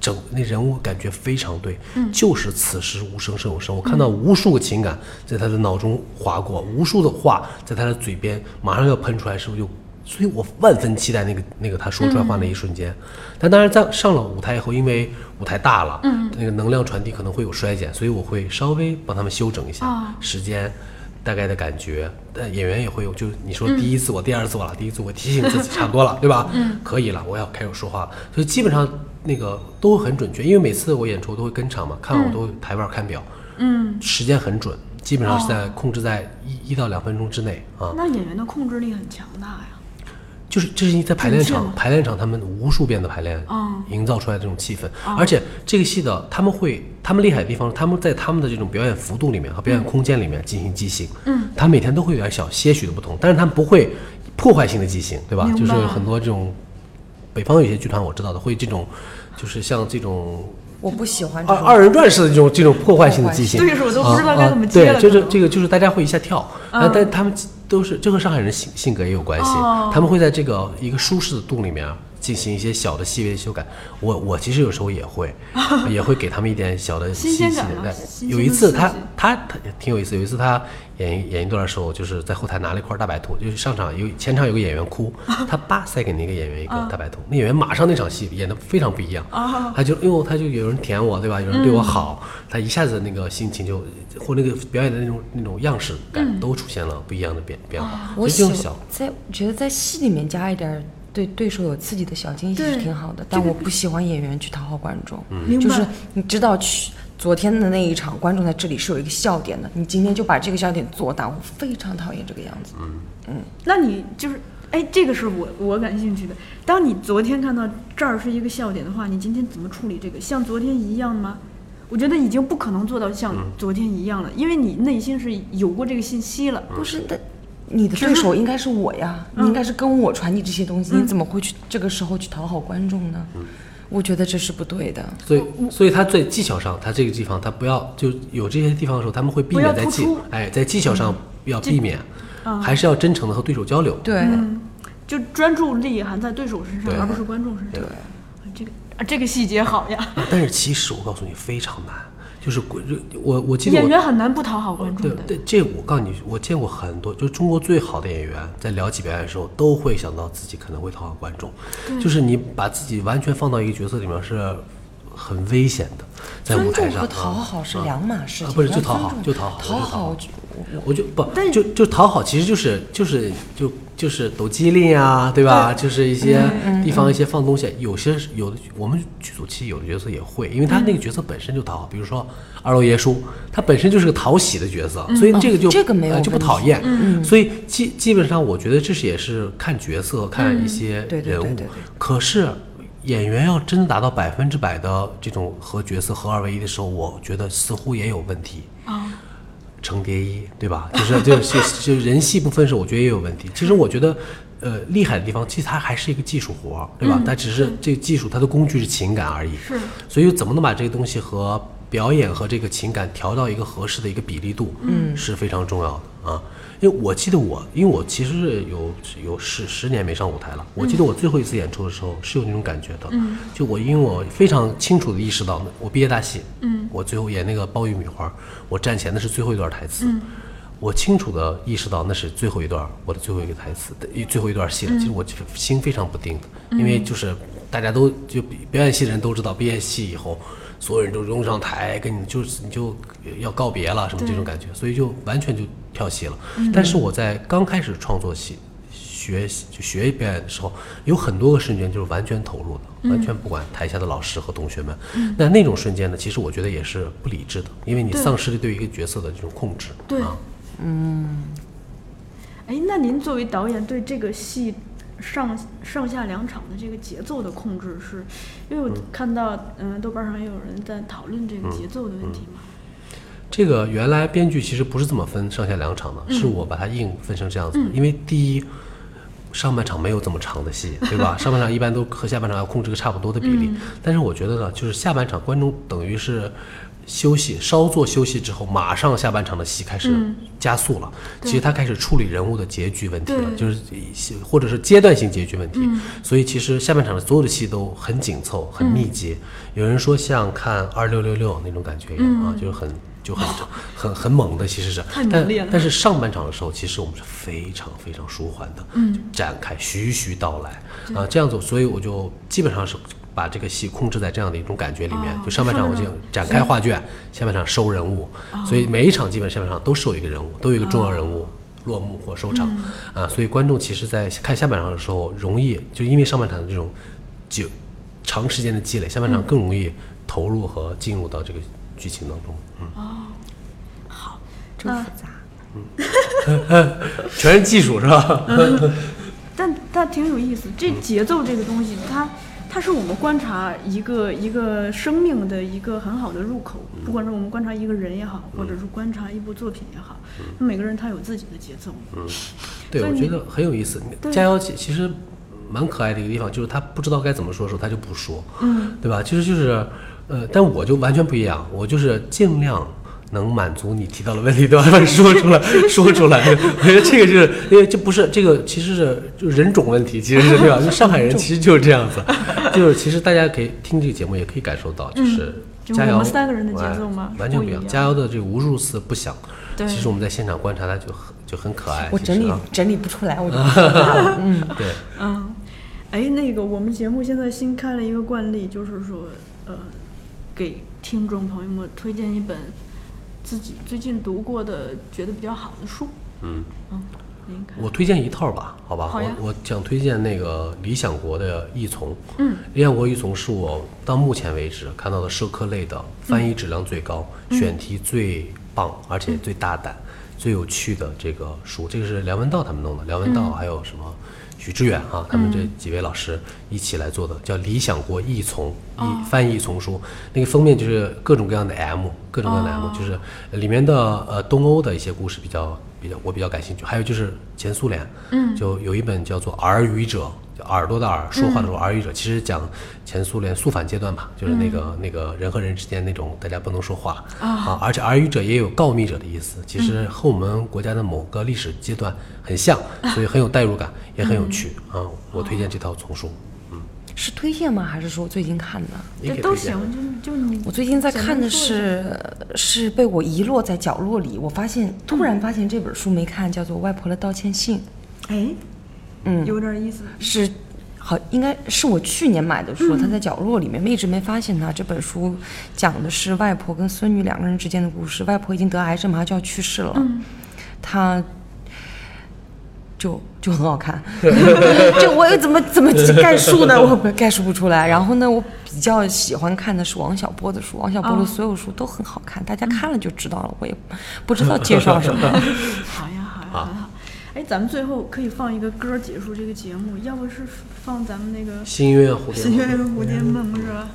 Speaker 4: 整那人物感觉非常对，就是此时无声胜有声。我看到无数个情感在他的脑中划过，无数的话在他的嘴边马上要喷出来是不是就。所以我万分期待那个那个他说出来话那一瞬间，但当然在上了舞台以后，因为舞台大了，那个能量传递可能会有衰减，所以我会稍微帮他们修整一下、时间，大概的感觉。但演员也会有，就你说第一次我、第二次我了，第一次我提醒自己差不多了，对吧？嗯，可以了，我要开始说话了。所以基本上那个都很准确，因为每次我演出我都会跟场嘛，看完我都会台腕看表，嗯，时间很准，基本上是在控制在一一到两分钟之内啊。
Speaker 2: 那演员的控制力很强大呀。
Speaker 4: 就是这是你在排练场排练场他们无数遍的排练，
Speaker 2: 嗯。
Speaker 4: 营造出来的这种气氛，而且这个戏的他们会，他们厉害的地方，他们在他们的这种表演幅度里面和表演空间里面进行即兴，嗯，他每天都会有点小些许的不同，但是他们不会破坏性的即兴，对吧？就是很多这种北方有些剧团我知道的会这种，就是像这种
Speaker 3: 我不喜欢这种。
Speaker 4: 二二人转式的这种这种破坏性的即兴，
Speaker 2: 对是我都不知道该怎么
Speaker 4: 啊
Speaker 2: 接了
Speaker 4: 对，就是这个就是大家会一下跳，啊，但他们都是这和上海人性性格也有关系，他们会在这个一个舒适的度里面进行一些小的细微的修改。我我其实有时候也会，也会给他们一点小的
Speaker 2: 新
Speaker 4: 细细的。
Speaker 2: 鲜感
Speaker 4: 有一次他他他挺有意思，有一次他演演一段的时候，就是在后台拿了一块大白兔，就是上场有前场有个演员哭，他爸塞给那个演员一个大白兔，那演员马上那场戏演的非常不一样，他就因为他就有人舔我，对吧？有人对我好，他一下子那个心情就或那个表演的那种那种样式感都出现了不一样的变变化，所
Speaker 3: 我喜欢。在觉得在戏里面加一点对对手有刺激的小惊喜是挺好的，但我不喜欢演员去讨好观众。就是你知道去昨天的那一场，观众在这里是有一个笑点的，你今天就把这个笑点做大，我非常讨厌这个样子。
Speaker 2: 嗯嗯那你就是，哎，这个是我我感兴趣的。当你昨天看到这儿是一个笑点的话，你今天怎么处理这个？像昨天一样吗？我觉得已经不可能做到像昨天一样了，因为你内心是有过这个信息了。
Speaker 3: 不是的，你的对手应该是我呀，你应该是跟我传递这些东西，你怎么会去这个时候去讨好观众呢？我觉得这是不对的。
Speaker 4: 所以，所以他在技巧上，他这个地方他不要就有这些地方的时候，他们会避免在技哎在技巧上要避免，还是要真诚的和对手交流。
Speaker 3: 对，
Speaker 2: 就专注力还在对手身上，而不是观众身上。对。这个啊这个细节好呀，
Speaker 4: 但是其实我告诉你非常难，就是我我记得我
Speaker 2: 演员很难不讨好观众的。
Speaker 4: 对对，这我告诉你，我见过很多，就是中国最好的演员，在聊起表演的时候，都会想到自己可能会讨好观众。就是你把自己完全放到一个角色里面是很危险的，在舞台上
Speaker 3: 和讨
Speaker 4: 啊
Speaker 3: 好是两码事情。
Speaker 4: 啊不是就讨好就讨好
Speaker 3: 讨
Speaker 4: 好
Speaker 3: 我
Speaker 4: 我就不
Speaker 2: 但
Speaker 4: 就就讨好，其实就是就是就就是抖机灵啊，对吧？就是一些地方一些放东西，有些有的我们剧组其实有的角色也会，因为他那个角色本身就讨好，比如说二楼爷叔，他本身就是个讨喜的角色，所以这个就
Speaker 3: 哦这个没有
Speaker 4: 呃就不讨厌。所以基基本上我觉得这是也是看角色看一些人物可是。演员要真的达到百分之百的这种和角色合二为一的时候，我觉得似乎也有问题。程蝶衣，对吧？就是就是就是人戏不分手，我觉得也有问题。其实我觉得，呃，厉害的地方，其实它还是一个技术活儿，对吧？它只是这个技术，它的工具是情感而已。
Speaker 2: 是。
Speaker 4: 所以怎么能把这个东西和表演和这个情感调到一个合适的一个比例度，嗯，是非常重要的啊。因为我记得我，因为我其实是有有十十年没上舞台了。我记得我最后一次演出的时候是有那种感觉的，嗯，就我因为我非常清楚的意识到，我毕业大戏，嗯，我最后演那个包玉米花，我站前的是最后一段台词，我清楚的意识到那是最后一段我的最后一个台词的最后一段戏了。其实我心非常不定的，因为就是大家都就表演系的人都知道，毕业戏以后。所有人都拥上台，跟你就是你就要告别了，什么这种感觉，所以就完全就跳戏了。但是我在刚开始创作戏、学就学表演的时候，有很多个瞬间就是完全投入的，完全不管台下的老师和同学们。那那种瞬间呢，其实我觉得也是不理智的，因为你丧失了对一个角色的这种控制。
Speaker 2: 对。
Speaker 4: 啊，
Speaker 2: 哎，那您作为导演对这个戏上上下两场的这个节奏的控制是，因为我看到嗯、豆瓣上也有人在讨论这个节奏的问题嘛。
Speaker 4: 这个原来编剧其实不是这么分上下两场的，是我把它硬分成这样子的。因为第一，上半场没有这么长的戏，对吧？上半场一般都和下半场要控制个差不多的比例。但是我觉得呢，就是下半场观众等于是休息，稍作休息之后，马上下半场的戏开始加速了。其实他开始处理人物的结局问题了，就是一些或者是阶段性结局问题。所以其实下半场的所有的戏都很紧凑、很密集。有人说像看二六六六那种感觉一样啊，就是很。就很很很猛的，其实是，但但是上半场的时候，其实我们是非常非常舒缓的，嗯，展开徐徐道来啊，这样子，所以我就基本上是把这个戏控制在这样的一种感觉里面，就上半场我就展开画卷，下半场收人物，所以每一场基本下半场都是有一个人物，都有一个重要人物。落幕或收场，啊，所以观众其实，在看下半场的时候，容易就因为上半场的这种久长时间的积累，下半场更容易投入和进入到这个剧情当中。嗯，
Speaker 3: 这么复杂。
Speaker 4: 嗯全是技术是吧？
Speaker 2: 但它挺有意思，这节奏这个东西，它它是我们观察一个一个生命的一个很好的入口。不管是我们观察一个人也好，或者是观察一部作品也好，那每个人他有自己的节奏。嗯对，
Speaker 4: 我觉得很有意思。
Speaker 2: 对
Speaker 4: 加油其其实蛮可爱的一个地方，就是他不知道该怎么说的时候，他就不说，嗯，对吧？其实就是，呃，但我就完全不一样，我就是尽量。能满足你提到的问题，都要说出来，说出来。我觉得这个就是，因为这不是这个，其实是就人种问题，其实是对吧？就上海人其实就是这样子，就是其实大家可以听这个节目，也可以感受到，就是
Speaker 2: 我们三个人的节奏吗
Speaker 4: 完全不一样。加油的这个无数次不响，
Speaker 2: 对
Speaker 4: 其实我们在现场观察他就很就很可爱。
Speaker 3: 我整理
Speaker 4: 啊
Speaker 3: 整理不出来，我就不说话了。嗯，
Speaker 4: 对，
Speaker 2: 嗯，哎，那个我们节目现在新开了一个惯例，就是说，呃，给听众朋友们推荐一本自己最近读过的、觉得比较好的书。
Speaker 4: 嗯。
Speaker 2: 嗯，
Speaker 4: 我推荐一套吧，好吧？我我想推荐那个理想国的《异从》。
Speaker 2: 嗯，
Speaker 4: 理想国异从是我到目前为止看到的社科类的翻译质量最高、
Speaker 2: 嗯
Speaker 4: 选题最棒，而且最大胆、最有趣的这个书。这个是梁文道他们弄的，梁文
Speaker 2: 嗯
Speaker 4: 道还有什么？许知远啊，他们这几位老师一起来做的，叫《理想国译丛》
Speaker 2: 哦。
Speaker 4: 译翻译丛书。那个封面就是各种各样的 M，各种各样的 M，、就是里面的呃东欧的一些故事比较比较我比较感兴趣。还有就是前苏联，嗯，就有一本叫做《耳语者》，就耳朵的耳，说话的时候，耳语者，其实讲前苏联肃反阶段吧，就是那个、那个人和人之间那种大家不能说话啊，而且耳语者也有告密者的意思，其实和我们国家的某个历史阶段很像，所以很有代入感，也很有趣啊。我推荐这套丛书，
Speaker 3: 是推荐吗？还是说最近看的？
Speaker 4: 这
Speaker 2: 都行，就就你
Speaker 3: 我最近在看的是是被我遗落在角落里，我发现突然发现这本书没看，叫做《外婆的道歉信》，
Speaker 2: 哎，
Speaker 3: 嗯，
Speaker 2: 有点意思。
Speaker 3: 是好应该是我去年买的书，它在角落里面，一直没发现它。这本书讲的是外婆跟孙女两个人之间的故事。外婆已经得癌症，马上就要去世了，她就就很好看，就我又怎么怎么概述呢？我概述不出来。然后呢，我比较喜欢看的是王小波的书，王小波的所有书都很好看，大家看了就知道了。我也不知道介绍什么。
Speaker 2: 好呀，好呀，好呀。哎，咱们最后可以放一个歌结束这个节目，要不是放咱们那个《
Speaker 4: 新月蝴蝶
Speaker 2: 新
Speaker 4: 梦
Speaker 2: 月蝴蝶梦》是吧？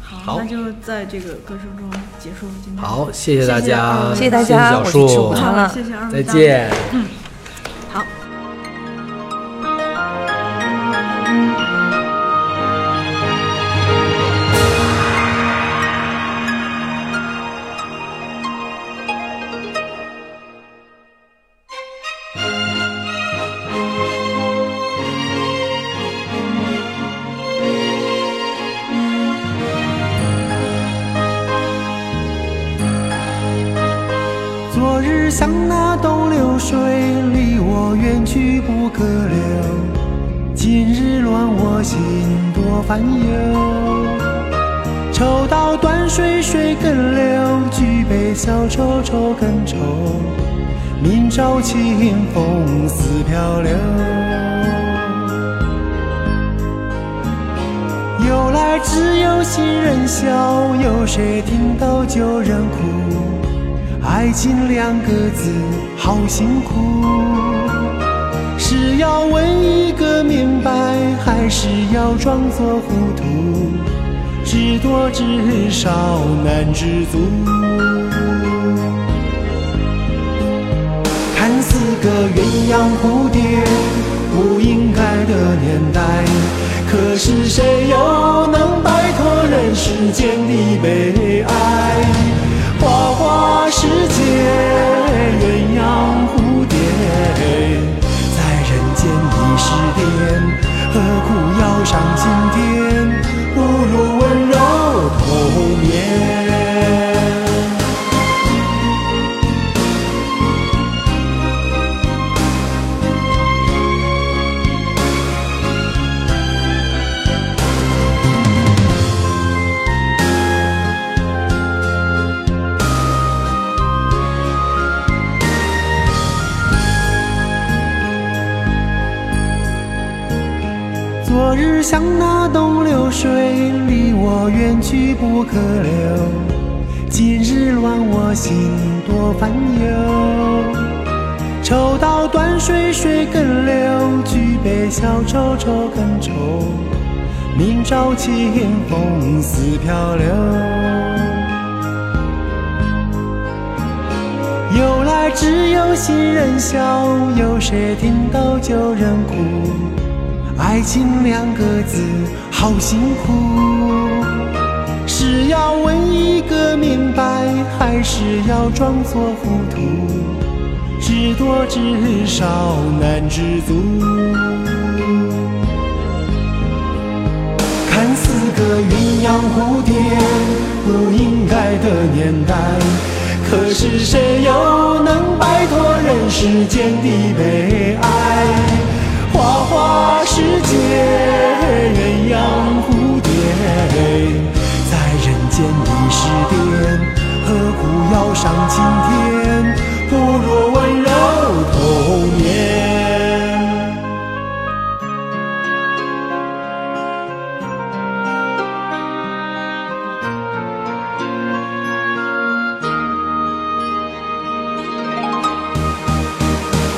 Speaker 2: 好，
Speaker 4: 好
Speaker 2: 那就在这个歌声中结束今天。
Speaker 4: 好，谢谢大家，
Speaker 3: 谢谢大家
Speaker 4: 谢小
Speaker 3: 我去吃
Speaker 4: 树
Speaker 3: 午，餐了
Speaker 2: 谢谢二位
Speaker 4: 再见。
Speaker 2: 好。
Speaker 5: 去不可留。今日乱我心，多烦忧。抽刀断水，水更流；举杯消愁，愁更愁。明朝清风似飘流。由来只有新人笑，有谁听到旧人哭？爱情两个字好辛苦，要问一个明白，还是要装作糊涂？知多知少难知足。看似个鸳鸯蝴蝶，不应该的年代。可是谁又能摆脱人世间的悲哀？花花世界，像那东流水，离我远去不可留。今日乱我心，多烦忧。抽刀断水，水更流；举杯消愁，愁更愁。明朝清风似飘流。由来只有新人笑，有谁听到旧人哭？爱情两个字好辛苦，是要问一个明白，还是要装作糊涂？知多知少难知足。看似个鸳鸯蝴蝶，不应该的年代。可是谁又能摆脱人世间的悲哀？花花世界，鸳鸯蝴蝶，在人间已是癫，何苦要上青天？不如温柔童年。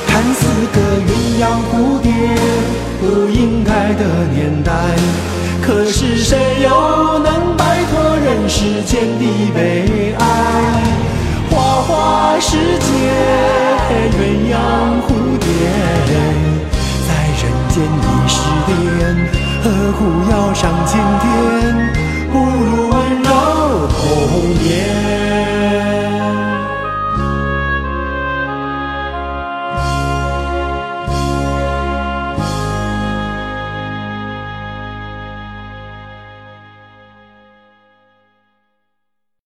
Speaker 5: 看似个鸳鸯蝴蝶，不应该的年代。可是谁又能摆脱人世间的悲哀？花花世界，鸳鸯蝴蝶，在人间已是癫，何苦要上青天？不如温柔红颜。